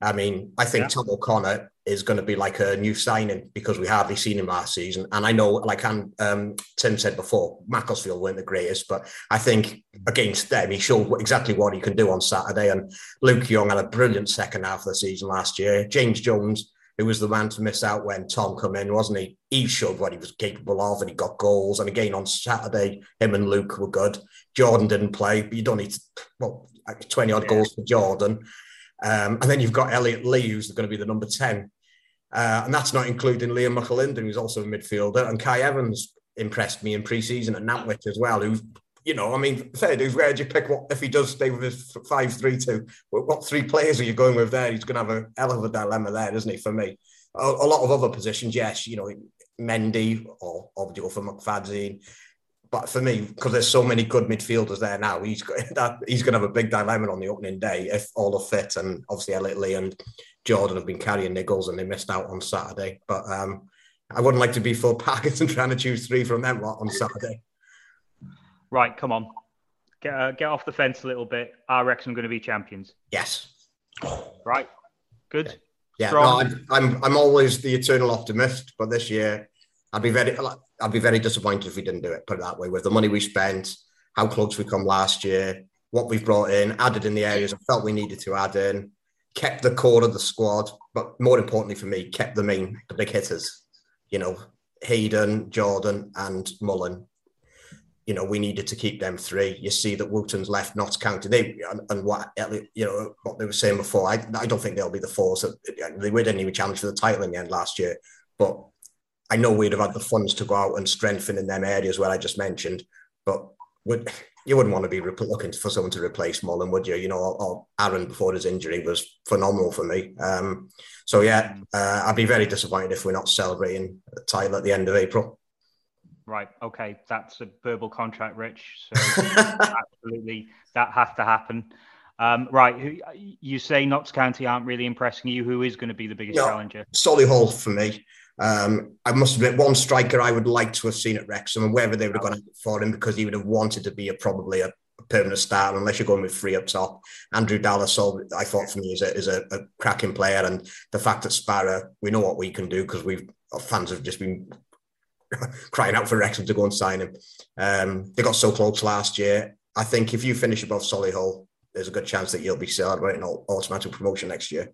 I mean, I think yeah. Tom O'Connor is going to be like a new signing because we hardly seen him last season. And I know, like um, Tim said before, Macclesfield weren't the greatest, but I think against them, he showed exactly what he can do on Saturday. And Luke Young had a brilliant second half of the season last year. James Jones, who was the man to miss out when Tom come in, wasn't he? He showed what he was capable of and he got goals. And again, on Saturday, him and Luke were good. Jordan didn't play, but you don't need, to, well, 20 odd yeah. goals for Jordan. Um, and then you've got Elliot Lee, who's going to be the number 10. Uh, and that's not including Liam McAlinden, who's also a midfielder. And Kai Evans impressed me in pre season at Nantwich as well, who's, you know, I mean, fair dues, where do you pick what if he does stay with his 5 3 2? What three players are you going with there? He's going to have a hell of a dilemma there, isn't he, for me? A, a lot of other positions, yes, you know, Mendy or obviously for McFadzean, but for me, because there's so many good midfielders there now, he's got that he's going to have a big dilemma on the opening day if all are fit, and obviously Elliot Lee and Jordan have been carrying niggles and they missed out on Saturday. But um, I wouldn't like to be full packets and trying to choose three from them on Saturday. Right, come on, get uh, get off the fence a little bit. Are Wrexham going to be champions? Yes. Right. Good. Yeah. No, I'm, I'm I'm always the eternal optimist, but this year I'd be very I'd be very disappointed if we didn't do it. Put it that way, with the money we spent, how close we come last year, what we've brought in, added in the areas I felt we needed to add in, kept the core of the squad, but more importantly for me, kept the main the big hitters. You know, Hayden, Jordan, and Mullin. You know, we needed to keep them three. You see that Wootton's left Notts County. They and, and, what you know what they were saying before. I, I don't think they'll be the force. They didn't even challenge for the title in the end last year, but I know we'd have had the funds to go out and strengthen in them areas where I just mentioned, but would you wouldn't want to be looking for someone to replace Mullin, would you? You know, or, or Aaron before his injury was phenomenal for me. Um, so yeah, uh, I'd be very disappointed if we're not celebrating the title at the end of April. Right. Okay. That's a verbal contract, Rich. So absolutely, that has to happen. Um, right. You say Notts County aren't really impressing you. Who is going to be the biggest no, challenger? Solihull for me. Um, I must admit, one striker I would like to have seen at Wrexham, and wherever they would have gone for him, because he would have wanted to be a probably a, a permanent starter, unless you're going with three up top. Andrew Dallas, I thought for me is a, is a, a cracking player, and the fact that Sparrow, we know what we can do because we've fans have just been crying out for Wrexham to go and sign him. Um, they got so close last year. I think if you finish above Solihull, there's a good chance that you'll be celebrating automatic promotion next year.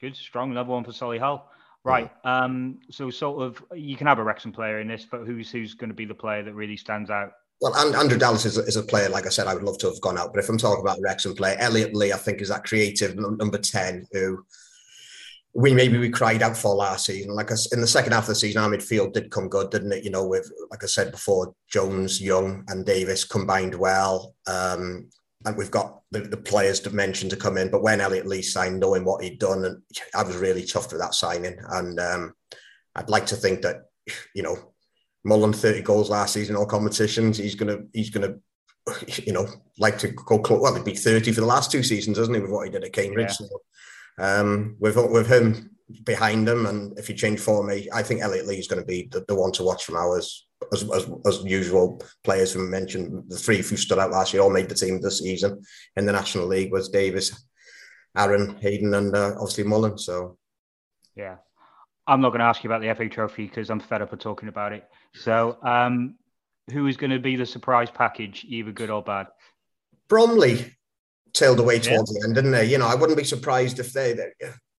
Good, strong, level one for Solihull. Right. Um, so sort of you can have a Wrexham player in this, but who's who's going to be the player that really stands out? Well, Andrew Dallas is a, is a player, like I said, I would love to have gone out. But if I'm talking about Wrexham player, Elliot Lee, I think, is that creative number 10 who we maybe we cried out for last season. Like I, in the second half of the season, our midfield did come good, didn't it? You know, with like I said before, Jones, Young, and Davies combined well. Um, and we've got the, the players to mention to come in. But when Elliot Lee signed, knowing what he'd done, and I was really chuffed with that signing. And um, I'd like to think that you know Mullin thirty goals last season all competitions. He's gonna he's gonna you know like to go close. Well, he'd be thirty for the last two seasons, doesn't he? With what he did at Cambridge. Yeah. So, um, with with him behind him, and if you change for me, I think Elliot Lee is going to be the, the one to watch from ours as, as, as usual, players who mentioned, the three who stood out last year all made the team this season in the National League was Davies, Aaron, Hayden, and uh, obviously Mullin. So, yeah, I'm not going to ask you about the FA Trophy because I'm fed up of talking about it. So, um, who is going to be the surprise package, either good or bad? Bromley tailed away towards yeah. the end, didn't they? You know, I wouldn't be surprised if they, they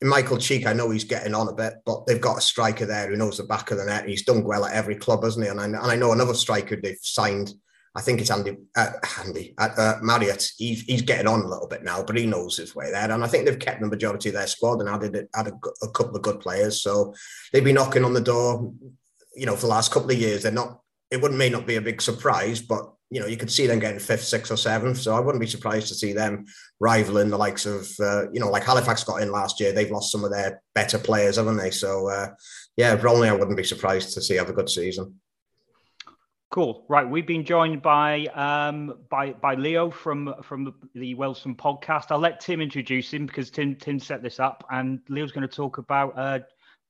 Michael Cheek, I know he's getting on a bit, but they've got a striker there who knows the back of the net. He's done well at every club, hasn't he? And I, and I know another striker they've signed. I think it's Andy, uh, Andy uh, uh, Marriott. He's, he's getting on a little bit now, but he knows his way there. And I think they've kept the majority of their squad and added, added a, a couple of good players. So they've been knocking on the door, you know, for the last couple of years. They're not, it would may not be a big surprise, but you know, you could see them getting fifth, sixth, or seventh. So I wouldn't be surprised to see them rivaling the likes of, uh, you know, like Halifax got in last year. They've lost some of their better players, haven't they? So uh, yeah, Bromley, I wouldn't be surprised to see have a good season. Cool. Right, we've been joined by um, by by Leo from from the Wealdstone podcast. I'll let Tim introduce him because Tim Tim set this up, and Leo's going to talk about uh,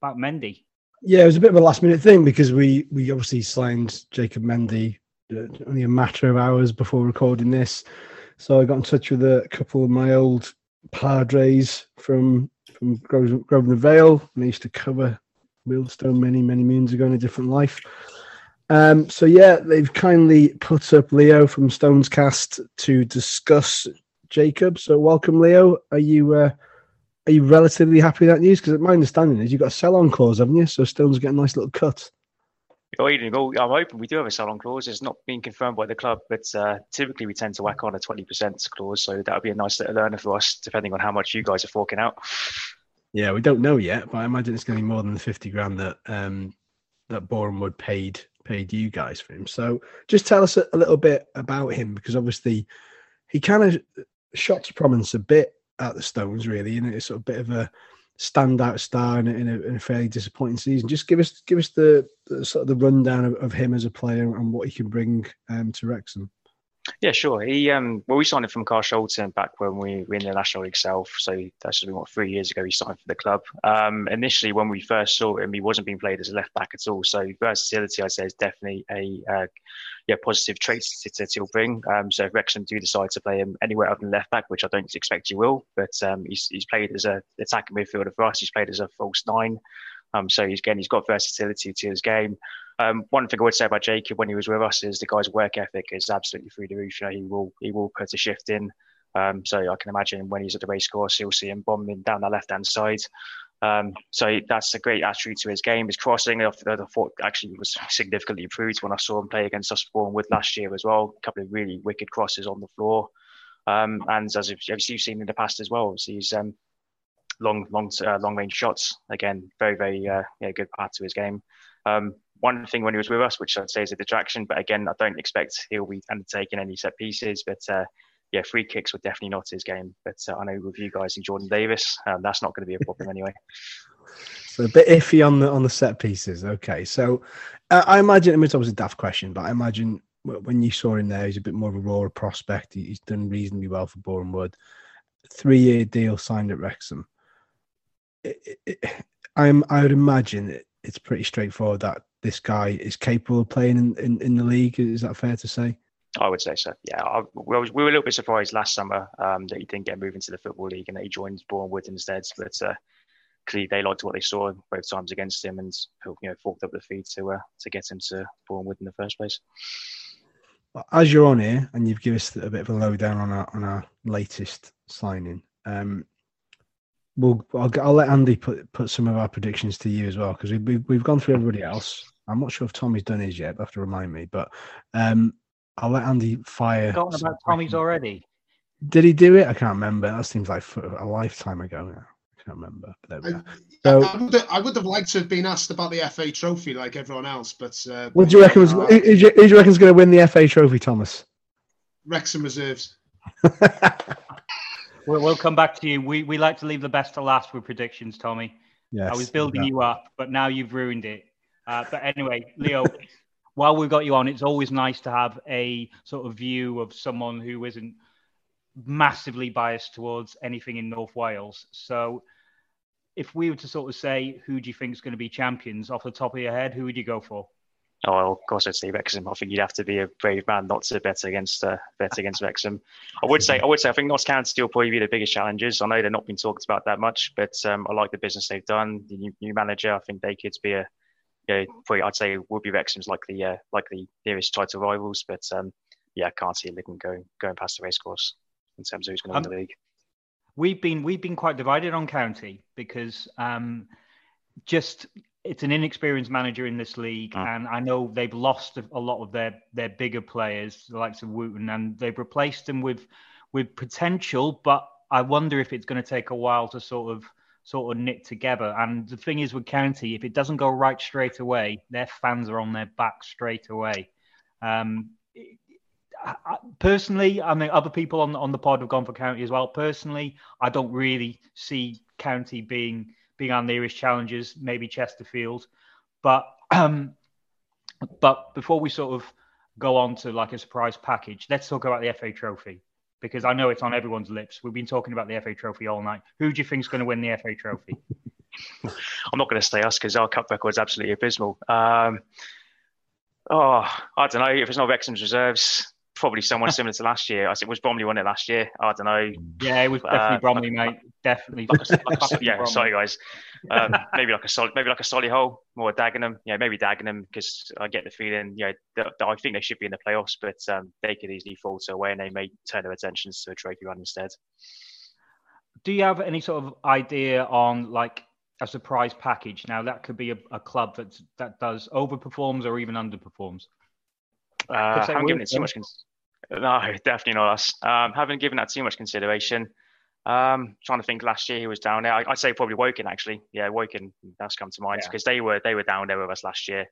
about Mendy. Yeah, it was a bit of a last minute thing because we we obviously signed Jacob Mendy only a matter of hours before recording this. So I got in touch with a couple of my old Padres from from Grosvenor Vale, and I used to cover Wealdstone many many moons ago in a different life. Um, so yeah, they've kindly put up Leo from Stones Cast to discuss Jacob. So welcome, Leo. Are you uh, are you relatively happy with that news? Because my understanding is you've got a sell-on clause, haven't you? So Stones get a nice little cut. Oh, I'm open. we do have a sell-on clause. It's not being confirmed by the club, but uh, typically we tend to whack on a 20% clause. So that would be a nice little learner for us, depending on how much you guys are forking out. Yeah, we don't know yet, but I imagine it's going to be more than the 50 grand that um, that Boreham paid paid you guys for him. So just tell us a, a little bit about him, because obviously he kind of shot to prominence a bit at the Stones, really, and it's sort of a bit of a standout star in a, in a, in a fairly disappointing season. Just give us give us the, the sort of the rundown of, of, him as a player and what he can bring um, to Wrexham. Yeah, sure. He um, well, we signed him from Carl Carshalton back when we were in the National League South. So that's been what three years ago. He signed for the club. Um, initially, when we first saw him, he wasn't being played as a left back at all. So versatility, I'd say, is definitely a uh, yeah positive traits that he'll bring. Um, so if Wrexham do decide to play him anywhere other than left back, which I don't expect he will, but um, he's, he's played as a attacking midfielder for us. He's played as a false nine. Um, so he's, again, he's got versatility to his game. Um, one thing I would say about Jacob when he was with us is the guy's work ethic is absolutely through the roof. You know, he will he will put a shift in. Um, so I can imagine when he's at the racecourse, you'll see him bombing down the left hand side. Um, so that's a great attribute to his game. His crossing, I thought actually was significantly improved when I saw him play against us Wood last year as well. A couple of really wicked crosses on the floor. Um, and as you've seen in the past as well, he's um, long, long, uh, long range shots. Again, very, very uh, yeah, good part to his game. Um, one thing when he was with us, which I'd say is a detraction, but again, I don't expect he'll be undertaking any set pieces. But uh, yeah, free kicks were definitely not his game. But uh, I know with you guys and Jordan Davies, um, that's not going to be a problem anyway. So a bit iffy on the on the set pieces. Okay, so uh, I imagine I mean, it's obviously a daft question, but I imagine when you saw him there, he's a bit more of a raw prospect. He's done reasonably well for Boreham Wood. Three year deal signed at Wrexham. It, it, I'm I would imagine it's pretty straightforward that this guy is capable of playing in, in, in the league. Is that fair to say? I would say so. Yeah, I, we, were, we were a little bit surprised last summer um, that he didn't get moved into the football league and that he joined Boreham Wood instead. But uh, clearly, they liked what they saw both times against him and you know forked up the feet to uh, to get him to Boreham Wood in the first place. As you're on here and you've given us a bit of a lowdown on our on our latest signing, um, we'll I'll, I'll let Andy put put some of our predictions to you as well because we've, we've gone through everybody else. I'm not sure if Tommy's done his yet. You have to remind me, but um, I'll let Andy fire. Forgotten some about Tommy's already. Did he do it? I can't remember. That seems like a lifetime ago now. I can't remember. But there we I. So- I, would, I would have liked to have been asked about the FA trophy like everyone else, but uh, What do you reckon? Was, uh, who, who do you who do you reckon's going to win the FA Trophy, Thomas? Wrexham reserves. We'll, we'll come back to you. We we like to leave the best to last with predictions, Tommy. yes, I was building yeah. you up, but now you've ruined it. Uh, but anyway, Leo, while we've got you on, it's always nice to have a sort of view of someone who isn't massively biased towards anything in North Wales. So, if we were to sort of say who do you think is going to be champions off the top of your head, who would you go for? Oh, well, of course, I'd say Wrexham. I think you'd have to be a brave man not to bet against uh, bet against Wrexham. I would say, I would say, I think Notts County will probably be the biggest challenges. I know they're not being talked about that much, but um, I like the business they've done. The new, new manager, I think they could be a, you know, probably I'd say would be Wrexham's like the uh, like the nearest title rivals, but um, yeah, I can't see Lincoln going going past the racecourse in terms of who's going to Um, win the league. We've been we've been quite divided on County because um, just it's an inexperienced manager in this league, Mm. and I know they've lost a a lot of their their bigger players, the likes of Wootton, and they've replaced them with with potential. But I wonder if it's going to take a while to sort of sort of knit together. And the thing is with County, if it doesn't go right straight away, their fans are on their back straight away. Um, I- personally, I mean, other people on on the pod have gone for County as well. Personally, I don't really see County being being our nearest challengers. Maybe Chesterfield, but um, but before we sort of go on to like a surprise package, let's talk about the FA Trophy because I know it's on everyone's lips. We've been talking about the FA Trophy all night. Who do you think is going to win the FA Trophy? I'm not going to say us because our cup record is absolutely abysmal. Um, oh, I don't know. If it's not Wrexham's reserves, probably someone similar to last year. I it was Bromley won it last year. I don't know. Yeah, it was definitely Uh, Bromley, mate. Definitely. Like a, like a, yeah, Bromley. sorry guys. Um, maybe like a solid, maybe like a Solihull, more Dagenham. Yeah, maybe Dagenham because I get the feeling, yeah, that, that I think they should be in the playoffs, but um, they could easily fall to away and they may turn their attentions to a trophy run instead. do you have any sort of idea on like a surprise package? Now that could be a, a club that that does overperforms or even underperforms. Uh, haven't given it too much. Cons- no, definitely not us. Um, haven't given that too much consideration. Um, trying to think. Last year he was down there. I, I'd say probably Woking actually. Yeah, Woking. That's come to mind Yeah. because they were they were down there with us last year.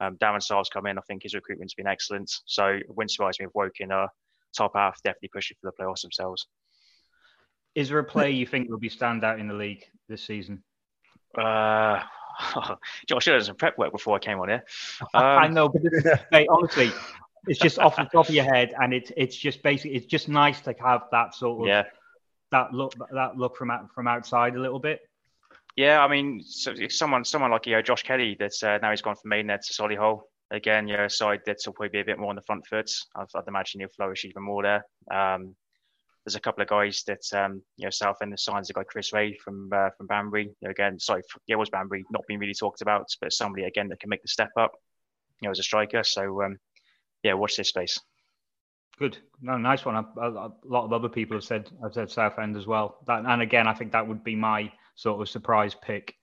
Um, Darren Sarll's come in. I think his recruitment's been excellent. So it wouldn't surprise me if Woking are top half, definitely pushing for the playoffs themselves. Is there a player you think will be stand out in the league this season? Uh, Josh, I should have done some prep work before I came on here. I Um, know, but this, mate, honestly, it's just off the top of your head, and it's it's just basically it's just nice to have that sort of yeah. that look that look from out, from outside a little bit. Yeah, I mean, so if someone someone like you know Josh Kelly that's uh, now he's gone from Maidenhead to Solihull again. You know, a side that's will probably be a bit more on the front foot. I'd, I'd imagine he'll flourish even more there. Um, there's a couple of guys that um, you know Southend signs a guy Chris Ray from uh, from Banbury. You know, again, sorry, yeah, it was Banbury, not being really talked about, but somebody again that can make the step up. You know, as a striker. So um, yeah, watch this space. Good, no, nice one. A, a, a lot of other people have said have said Southend as well. That, and again, I think that would be my sort of surprise pick.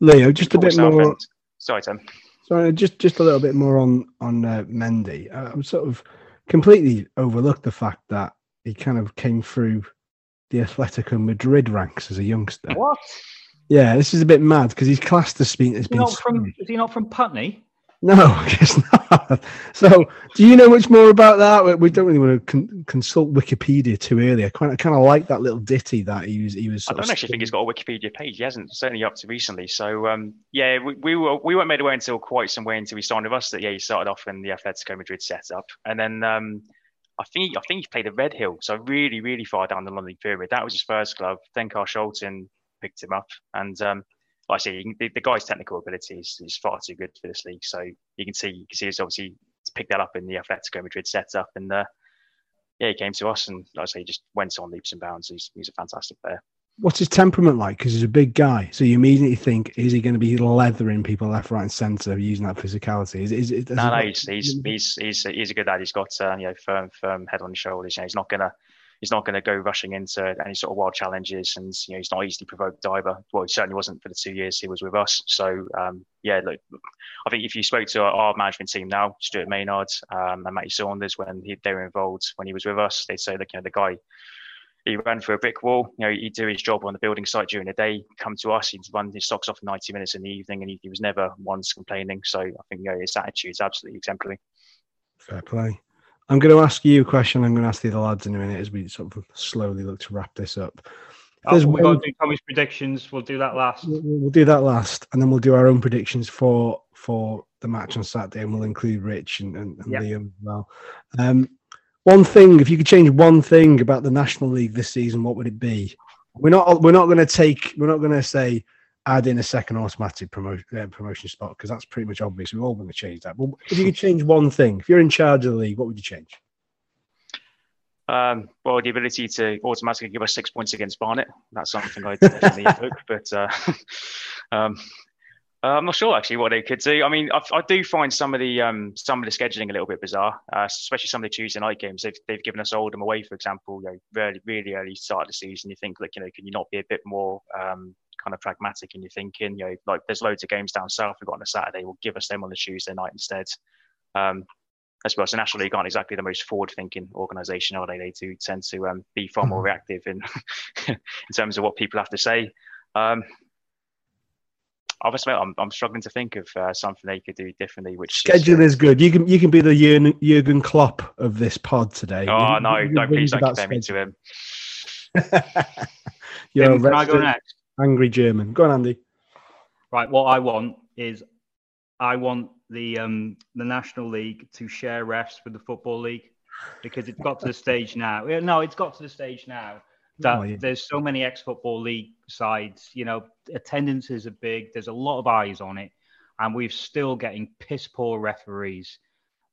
Leo, just a Before bit more. Southend- Sorry, Tim. Sorry, just just a little bit more on on uh, Mendy. I, I'm sort of completely overlooked the fact that he kind of came through the Atletico Madrid ranks as a youngster. What? Yeah, this is a bit mad because he's classed as being has Is not from? Is he not from Putney? No, I guess not. So, do you know much more about that? We- don't really want to con- consult Wikipedia too early. I kind of kind of like that little ditty that he was. He was. I don't actually think he's got a Wikipedia page. He hasn't certainly up to recently. So um, yeah, we, we were we weren't made aware until quite some way until he signed with us that yeah he started off in the Atletico Madrid setup, and then um, I think I think he played at Red Hill, so really really far down the London pyramid. That was his first club. Then Carshalton picked him up, and um, like I say, can, the, the guy's technical ability is, is far too good for this league. So you can see you can see he's obviously picked that up in the Atletico Madrid setup, and uh, yeah, he came to us, and like I say, he just went on leaps and bounds. He's he's a fantastic player. What's his temperament like? Because he's a big guy, so you immediately think, is he going to be leathering people left, right, and centre using that physicality? Is, is, is, No, no, he's he's he's he's, he's a good lad. He's got uh, you know firm firm head on his shoulders. You know, he's not gonna he's not going to go rushing into any sort of wild challenges, and you know he's not easily provoked either. Well, he certainly wasn't for the two years he was with us. So um, yeah, look, I think if you spoke to our, management team now, Stuart Maynard um, and Matty Saunders, when he, they were involved when he was with us, they'd say, look, you know, the guy he ran through a brick wall. You know, he'd do his job on the building site during the day, come to us, he'd run his socks off for 90 minutes in the evening, and he, he was never once complaining. So I think you know, his attitude is absolutely exemplary. Fair play. I'm going to ask you a question. I'm going to ask the other lads in a minute as we sort of slowly look to wrap this up. Oh, we've one... got to do Tommy's predictions. We'll do that last. We'll, we'll do that last, and then we'll do our own predictions for for the match on Saturday, and we'll include Rich and, and, and yep. Liam as well. Um, one thing, if you could change one thing about the National League this season, what would it be? We're not we're not going to take we're not going to say add in a second automatic promotion uh, promotion spot because that's pretty much obvious. We're all going to change that. But if you could change one thing, if you're in charge of the league, what would you change? Um, well, the ability to automatically give us six points against Barnet. That's something I definitely took. But uh, um, uh, I'm not sure actually what they could do. I mean, I, I do find some of the um, some of the scheduling a little bit bizarre, uh, especially some of the Tuesday night games. They've, they've given us Oldham away, for example, you know, really really early start of the season. You think, like, you know, can you not be a bit more um, kind of pragmatic in your thinking? You know, like there's loads of games down south we've got on a Saturday. We'll give us them on the Tuesday night instead. Um, I suppose the National League aren't exactly the most forward-thinking organisation, are they? They do tend to um, be far more mm-hmm. reactive in in terms of what people have to say. Um, obviously, I'm, I'm struggling to think of uh, something they could do differently. Which schedule is, uh, is good. You can you can be the Jurgen, Jurgen Klopp of this pod today. Oh you, no! You don't please don't compare me to him. You're can I go next? Angry German. Go on, Andy. Right. What I want is, I want the um the National League to share refs with the Football League because it's got to the stage now. No, it's got to the stage now that oh, yeah. there's so many ex-football league sides. You know, attendances are big. There's a lot of eyes on it, and we're still getting piss poor referees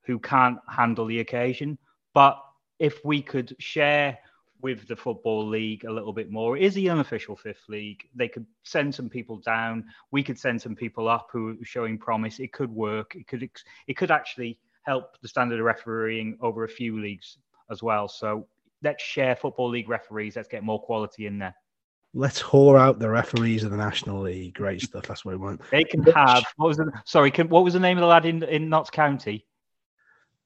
who can't handle the occasion. But if we could share with the football league a little bit more, it is the unofficial fifth league. They could send some people down. We could send some people up who are showing promise. It could work. It could it could actually help the standard of refereeing over a few leagues as well. So let's share football league referees. Let's get more quality in there. Let's whore out the referees of the National League. Great stuff. That's what we want. They can have. What was the sorry? Can, what was the name of the lad in in Notts County?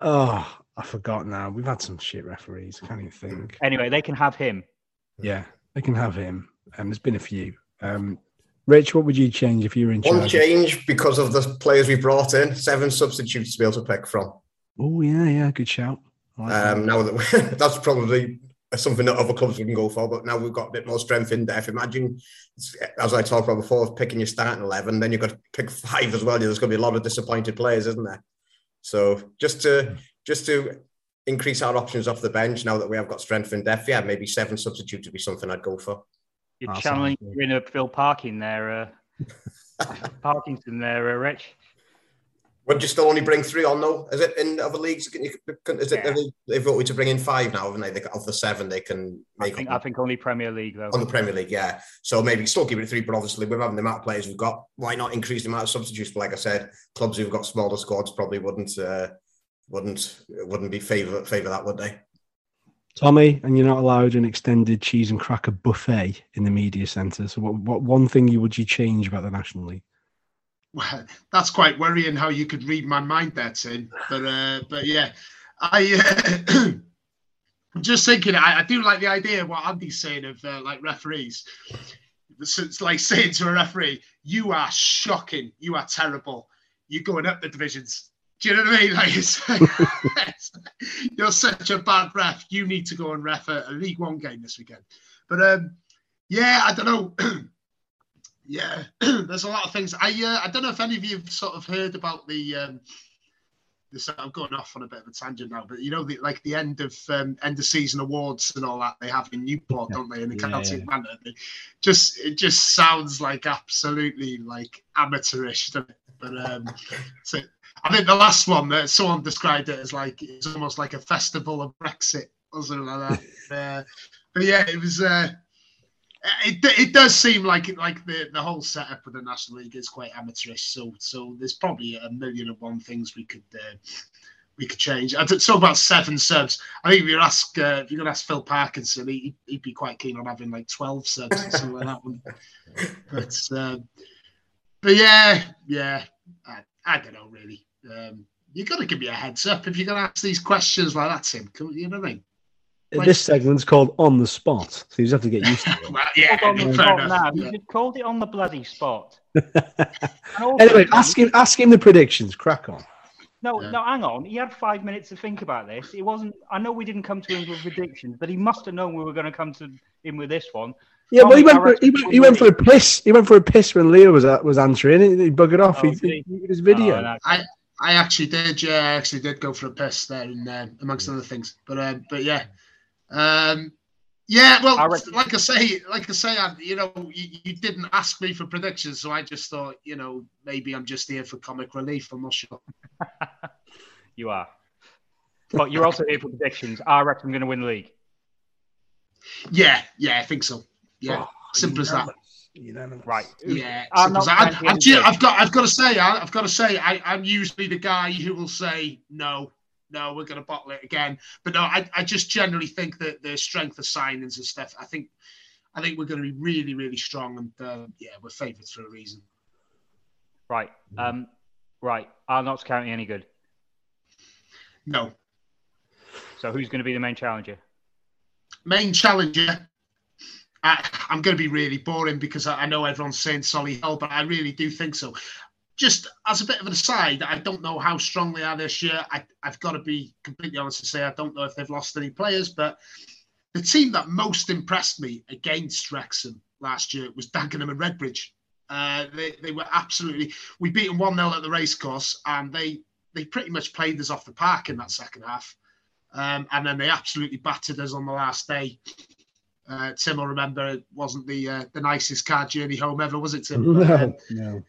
Oh, I forgot now. We've had some shit referees. I can't even think. Anyway, they can have him. Yeah, they can have him. And um, there's been a few. Um, Rich, what would you change if you were in charge? One change because of the players we brought in. Seven substitutes to be able to pick from. Oh yeah, yeah, good shout. Um, now that that's probably something that other clubs wouldn't go for, but now we've got a bit more strength in depth. Imagine, as I talked about before, picking your starting eleven, then you've got to pick five as well. There's going to be a lot of disappointed players, isn't there? So just to just to increase our options off the bench now that we have got strength in depth, yeah, maybe seven substitutes would be something I'd go for. You're awesome. channeling in a Phil Parkin there, uh, Parkinson there, uh, Rich. Would you still only bring three on though? Is it in other leagues? Can you, can, is it yeah. they, they've voted to bring in five now, haven't they? they of the seven, they can make. I think, I think only Premier League though. On the Premier League, yeah. So maybe still keep it three, but obviously with having the amount of players we've got, why not increase the amount of substitutes? But like I said, clubs who've got smaller squads probably wouldn't uh, wouldn't wouldn't be favour favour that, would they? Tommy, and you're not allowed an extended cheese and cracker buffet in the media centre. So, what, what one thing you would you change about the National League? Well, that's quite worrying how you could read my mind there, Tim. But uh, but yeah, I uh, I'm just thinking. I, I, do like the idea of what Andy's saying of uh, like referees. So it's like saying to a referee, "You are shocking. You are terrible. You're going up the divisions." Do you know what I mean? Like, it's, you're such a bad ref. You need to go and ref a, a League One game this weekend. But um, yeah, I don't know. yeah, there's a lot of things. I uh, I don't know if any of you have sort of heard about the. Um, this, I'm going off on a bit of a tangent now, but you know, the, like the end of um, end of season awards and all that they have in Newport, don't they? In the yeah, Celtic yeah. Manor, they just it just sounds like absolutely like amateurish, but um, so I think the last one that someone described it as like it's almost like a festival of Brexit or something like that. uh, but yeah, it was. Uh, it, it does seem like like the, the whole setup of the National League is quite amateurish. So so there's probably a million and one things we could uh, we could change. I talk about seven subs. I think if you ask uh, if you're gonna ask Phil Parkinson, he, would be quite keen on having like twelve subs or something like that one. But um, but yeah, yeah, I, I don't know really. Um, you got to give me a heads up if you're going to ask these questions like that, Tim. You know what I mean? Like, this segment's called on the spot, so you just have to get used to it. well, yeah, on the fair spot now. Yeah. You just called it on the bloody spot. Anyway, ask him. Ask him the predictions. Crack on. No, Yeah. no, hang on. He had five minutes to think about this. It wasn't. I know we didn't come to him with predictions, but he must have known we were going to come to him with this one. Yeah, well, he went. For, he, went, he went for a piss. He went for a piss when Leo was was answering. He, he buggered off. Oh, he, did he, he? did his video. Oh, no. I actually did. Yeah, I actually did go for a piss there, and uh, amongst other things. But um, but yeah, um, yeah. Well, I reckon- like I say, like I say, I, you know, you, you didn't ask me for predictions, so I just thought, you know, maybe I'm just here for comic relief. I'm not sure. You are. But you're also here for predictions. I reckon I'm going to win the league. Yeah, yeah, I think so. Yeah, Oh, simple as that. Unanimous. Right. Yeah, I'm simple as not that. playing I, I've, the ju- game. I've got, I've got to say, I, I've got to say, I, I'm usually the guy who will say no, no, we're going to bottle it again. But no, I, I just generally think that the strength of signings and stuff. I think, I think we're going to be really, really strong, and uh, yeah, we're favourites for a reason. Right. Um. Right. Are not County any good? No, So who's going to be the main challenger? main challenger. I, I'm going to be really boring because I, I know everyone's saying Solihull, but I really do think so. Just as a bit of an aside, I don't know how strong they are this year. I, I've got to be completely honest to say I don't know if they've lost any players, but the team that most impressed me against Wrexham last year was Dagenham and Redbridge. Uh, they, they were absolutely. We beat them 1 0 at the racecourse, and they, they pretty much played us off the park in that second half. Um, and then they absolutely battered us on the last day. Uh, Tim will remember it wasn't the uh, the nicest car journey home ever, was it, Tim? Um, No, no.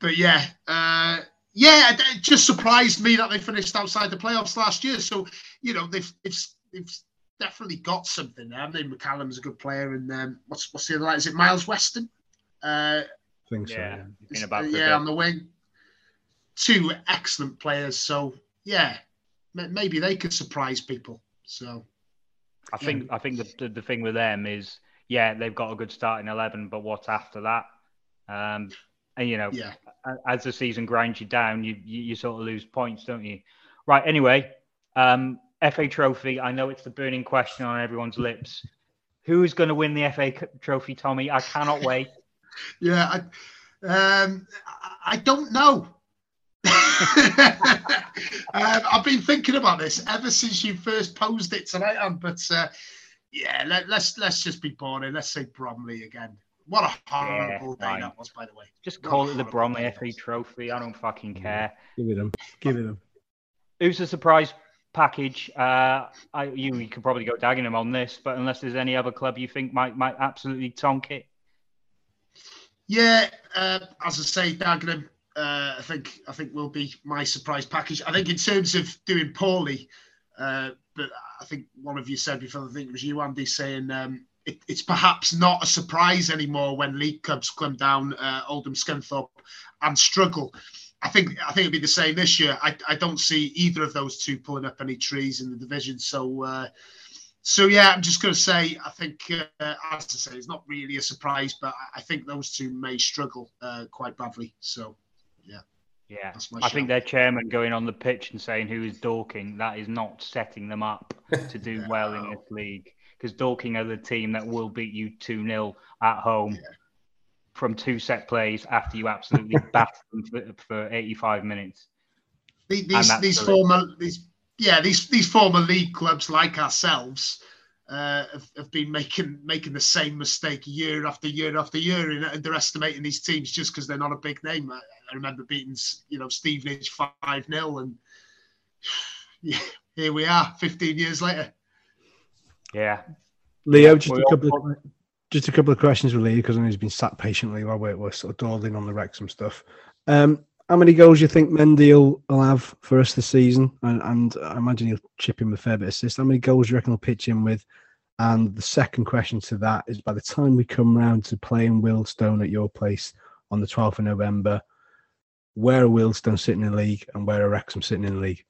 but yeah, uh, yeah, it it just surprised me that they finished outside the playoffs last year. So you know they've they've, they've definitely got something there. I mean, McCallum's a good player, and um, what's what's the other? Like, is it Myles Weston? Uh, I think so. Yeah. yeah. About yeah, on the wing. Two excellent players. So yeah, maybe they could surprise people. So I think. I think the, the the thing with them is, yeah, they've got a good starting eleven, but what's after that? Um. And you know, yeah, as the season grinds you down, you, you you sort of lose points, don't you? Right. Anyway, um, FA Trophy. I know it's the burning question on everyone's lips. Who's going to win the FA Trophy, Tommy? I cannot wait. yeah. I, um, I don't know. um, I've been thinking about this ever since you first posed it tonight, Anne, but uh, yeah, let, let's let's just be boring. Let's say Bromley again. What a horrible Yeah, day fine. that was, by the way. Just What call it the Bromley day FA. Trophy. I don't fucking care. Give it them. Give it them. Who's the surprise package? Uh, I, you, you could probably go Dagenham on this, but unless there's any other club you think might might absolutely tonk it. Yeah, uh, as I say, Dagenham, uh, I think I think will be my surprise package. I think in terms of doing poorly, uh, but I think one of you said before, I think it was you, Andy, saying um, it, it's perhaps not a surprise anymore when league clubs come down, uh, Oldham, Scunthorpe, and struggle. I think I think it'll be the same this year. I, I don't see either of those two pulling up any trees in the division. So uh, so yeah, I'm just going to say I think uh, as I say, it's not really a surprise, but I- I think those two may struggle uh, quite badly. So Yeah, my I think their chairman going on the pitch and saying who is Dorking, that is not setting them up to do well in this league. Because Dorking are the team that will beat you 2 0 at home from two set plays after you absolutely batter them for, for 85 minutes. the- And these these former these yeah these these former league clubs like ourselves. Uh, have, have been making making the same mistake year after year after year in underestimating these teams just because they're not a big name. I, I remember beating you know Stevenage five 0 and yeah, here we are, fifteen years later. Yeah. Leo, just We a couple of just a couple of questions with Leo because I know he's been sat patiently while we're, we're sort of dawdling on the Wrexham stuff. Um, how many goals do you think Mendy will, will have for us this season? And, and I imagine he'll chip in with a fair bit of assist. How many goals do you reckon he'll pitch in with? And the second question to that is by the time we come round to playing Wealdstone at your place on the 12th of November, where are Wealdstone sitting in the league and where are Wrexham sitting in the league?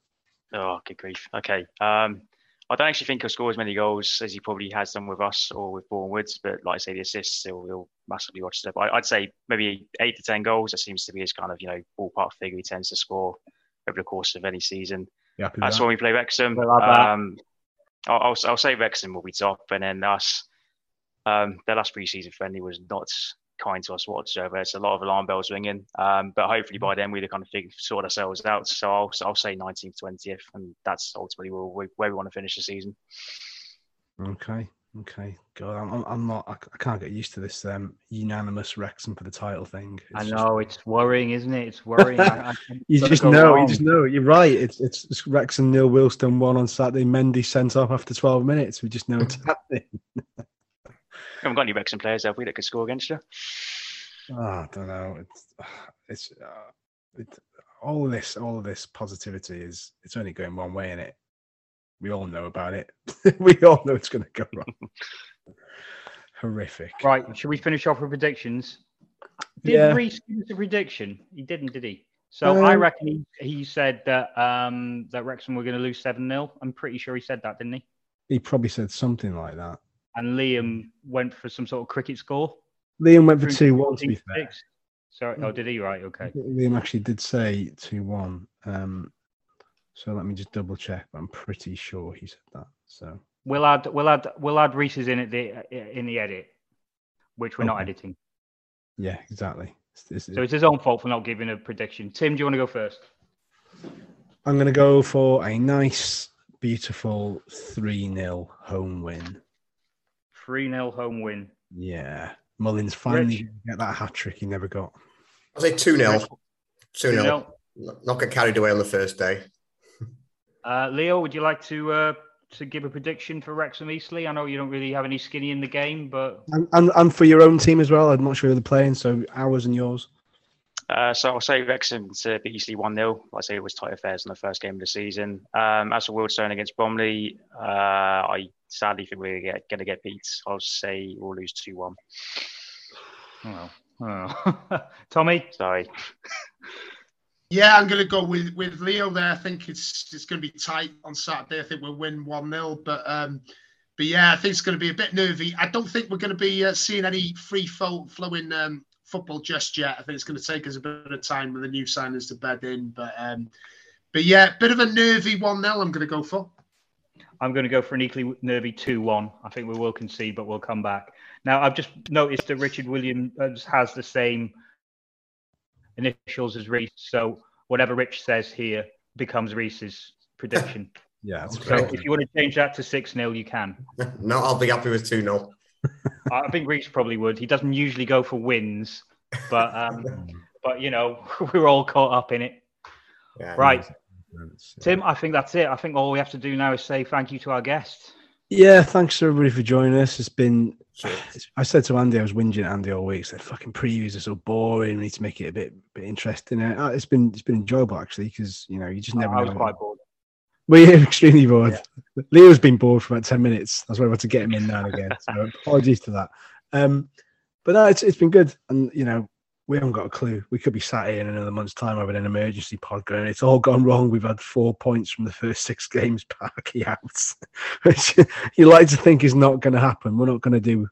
Oh, good grief. Okay. Um, I don't actually think he'll score as many goals as he probably has done with us or with Boreham Woods, but like I say, the assists he'll, he'll massively watch step. I, I'd say maybe eight to ten goals. That seems to be his kind of you know ballpark figure he tends to score over the course of any season. You happy with That's that? when we play Wrexham. Bit like that. Um, I'll, I'll, I'll say Wrexham will be top, and then us. Um, their last pre-season friendly was not kind to us whatsoever. It's a lot of alarm bells ringing, um, but hopefully by then we'd have kind of figured, sort ourselves out. So I'll, I'll say 19th, 20th, and that's ultimately where we, where we want to finish the season. Okay. Okay. God, I'm, I'm- I'm not. I, c- I can't get used to this um, unanimous Wrexham for the title thing. I It's just- know it's worrying, isn't it? It's worrying. I, I, you just go know. you just know. You're right. It's it's, it's Wrexham nil, Wealdstone one on Saturday. Mendy sent off after 12 minutes. We just know it's happening. We haven't got any Wrexham players, have we, that could score against you? Oh, I don't know. It's it's uh, it, all of this. All of this positivity is. It's only going one way in it. We all know about it. we all know it's going to go wrong. Horrific. Right, should we finish off with predictions? Did Yeah. Reese give us a prediction? He didn't, did he? So I Um, reckon he, he said that um, that Wrexham were going to lose 7 0. I'm pretty sure he said that, didn't he? He probably said something like that. And Liam went for some sort of cricket score. Liam went for two one. To be fair. Sorry, oh, did he? Right, okay. Liam actually did say two one. Um, so let me just double check. But I'm pretty sure he said that. So We'll add, we'll add, we'll add Reese's in at the in the edit, which we're not editing. yeah, exactly. It's- it's- So it's his own fault for not giving a prediction. Tim, do you want to go first? I'm going to go for a nice, beautiful three 0 home win. 3 0 home win. Yeah, Mullin's finally Rich? get that hat trick he never got. I'll say 2 0. 2 2 0. Not get carried away on the first day. Uh, Leo, would you like to uh, to give a prediction for Wrexham Eastleigh? I know you don't really have any skinny in the game, but And, and and for your own team as well. I'm not sure who they're playing, so ours and yours. Uh, so I'll say Wrexham to beat Eastleigh 1 0. I say it was tight affairs in the first game of the season. Um, as for Wealdstone against Bromley, uh, I sadly think we're going to get beat. I'll say we'll lose 2 1. oh, oh. Tommy, Sorry. Yeah, I'm going to go with, with Leo there. I think it's it's going to be tight on Saturday. I think we'll win 1 0. But um, but yeah, I think it's going to be a bit nervy. I don't think we're going to be uh, seeing any free flow, flowing um, football just yet. I think it's going to take us a bit of time with the new signings to bed in. But um, but yeah, a bit of a nervy 1 0 I'm going to go for. I'm going to go for an equally nervy 2 1. I think we will concede, but we'll come back. Now, I've just noticed that Richard Williams has the same initials as Reese. So whatever Rich says here becomes Reese's prediction. Yeah, that's so great. if you want to change that to 6 0, you can. No, I'll be happy with 2 0. I think Reese probably would. He doesn't usually go for wins, but um, but you know we're all caught up in it. Yeah, Right, It's, Tim. I think that's it. I think all we have to do now is say thank you to our guests. Yeah, thanks everybody for joining us. It's been. I said to Andy, I was whinging at Andy all week. Said, "Fucking previews are so boring. We need to make it a bit, bit interesting." And uh, it's been, it's been enjoyable actually because you know you just never I was know. quite bored. We're extremely bored. Leo's been bored for about ten minutes. That's why I had to get him in now and again. So apologies to that. Um, but no, it's it's been good, and you know we haven't got a clue. We could be sat here in another month's time having an emergency pod going. It's all gone wrong. We've had four points from the first six games parky out, which you like to think is not going to happen. We're not going to do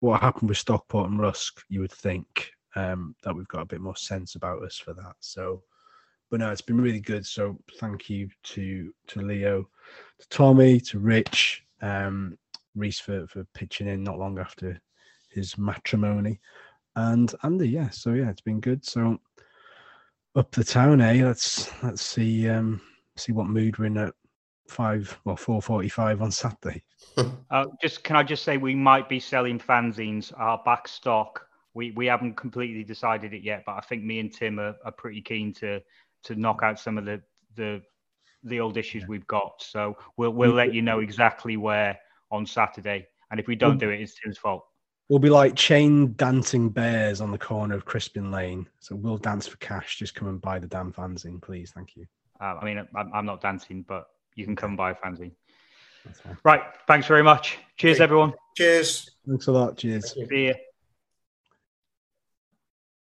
what happened with Stockport and Rusk. You would think um, that we've got a bit more sense about us for that. So, but no, it's been really good. So thank you to to Leo, to Tommy, to Rich, um, Reese for for pitching in not long after his matrimony, and Andy. Yeah, so yeah, it's been good. So up the town, eh? Let's let's see um see what mood we're in at five well four forty five on Saturday. Uh, just can I just say we might be selling fanzines, our back stock. We we haven't completely decided it yet, but I think me and Tim are, are pretty keen to to knock out some of the the the old issues we've got. So we'll we'll let you know exactly where on Saturday. And if we don't do it, it's Tim's fault. We'll be like chain dancing bears on the corner of Crispin Lane. So we'll dance for cash. Just come and buy the damn fanzine, please. Thank you. Uh, I mean, I'm, I'm not dancing, but you can come buy a fanzine. That's fine. Right. Thanks very much. Cheers, Okay. everyone. Cheers. Thanks a lot. Cheers. See you.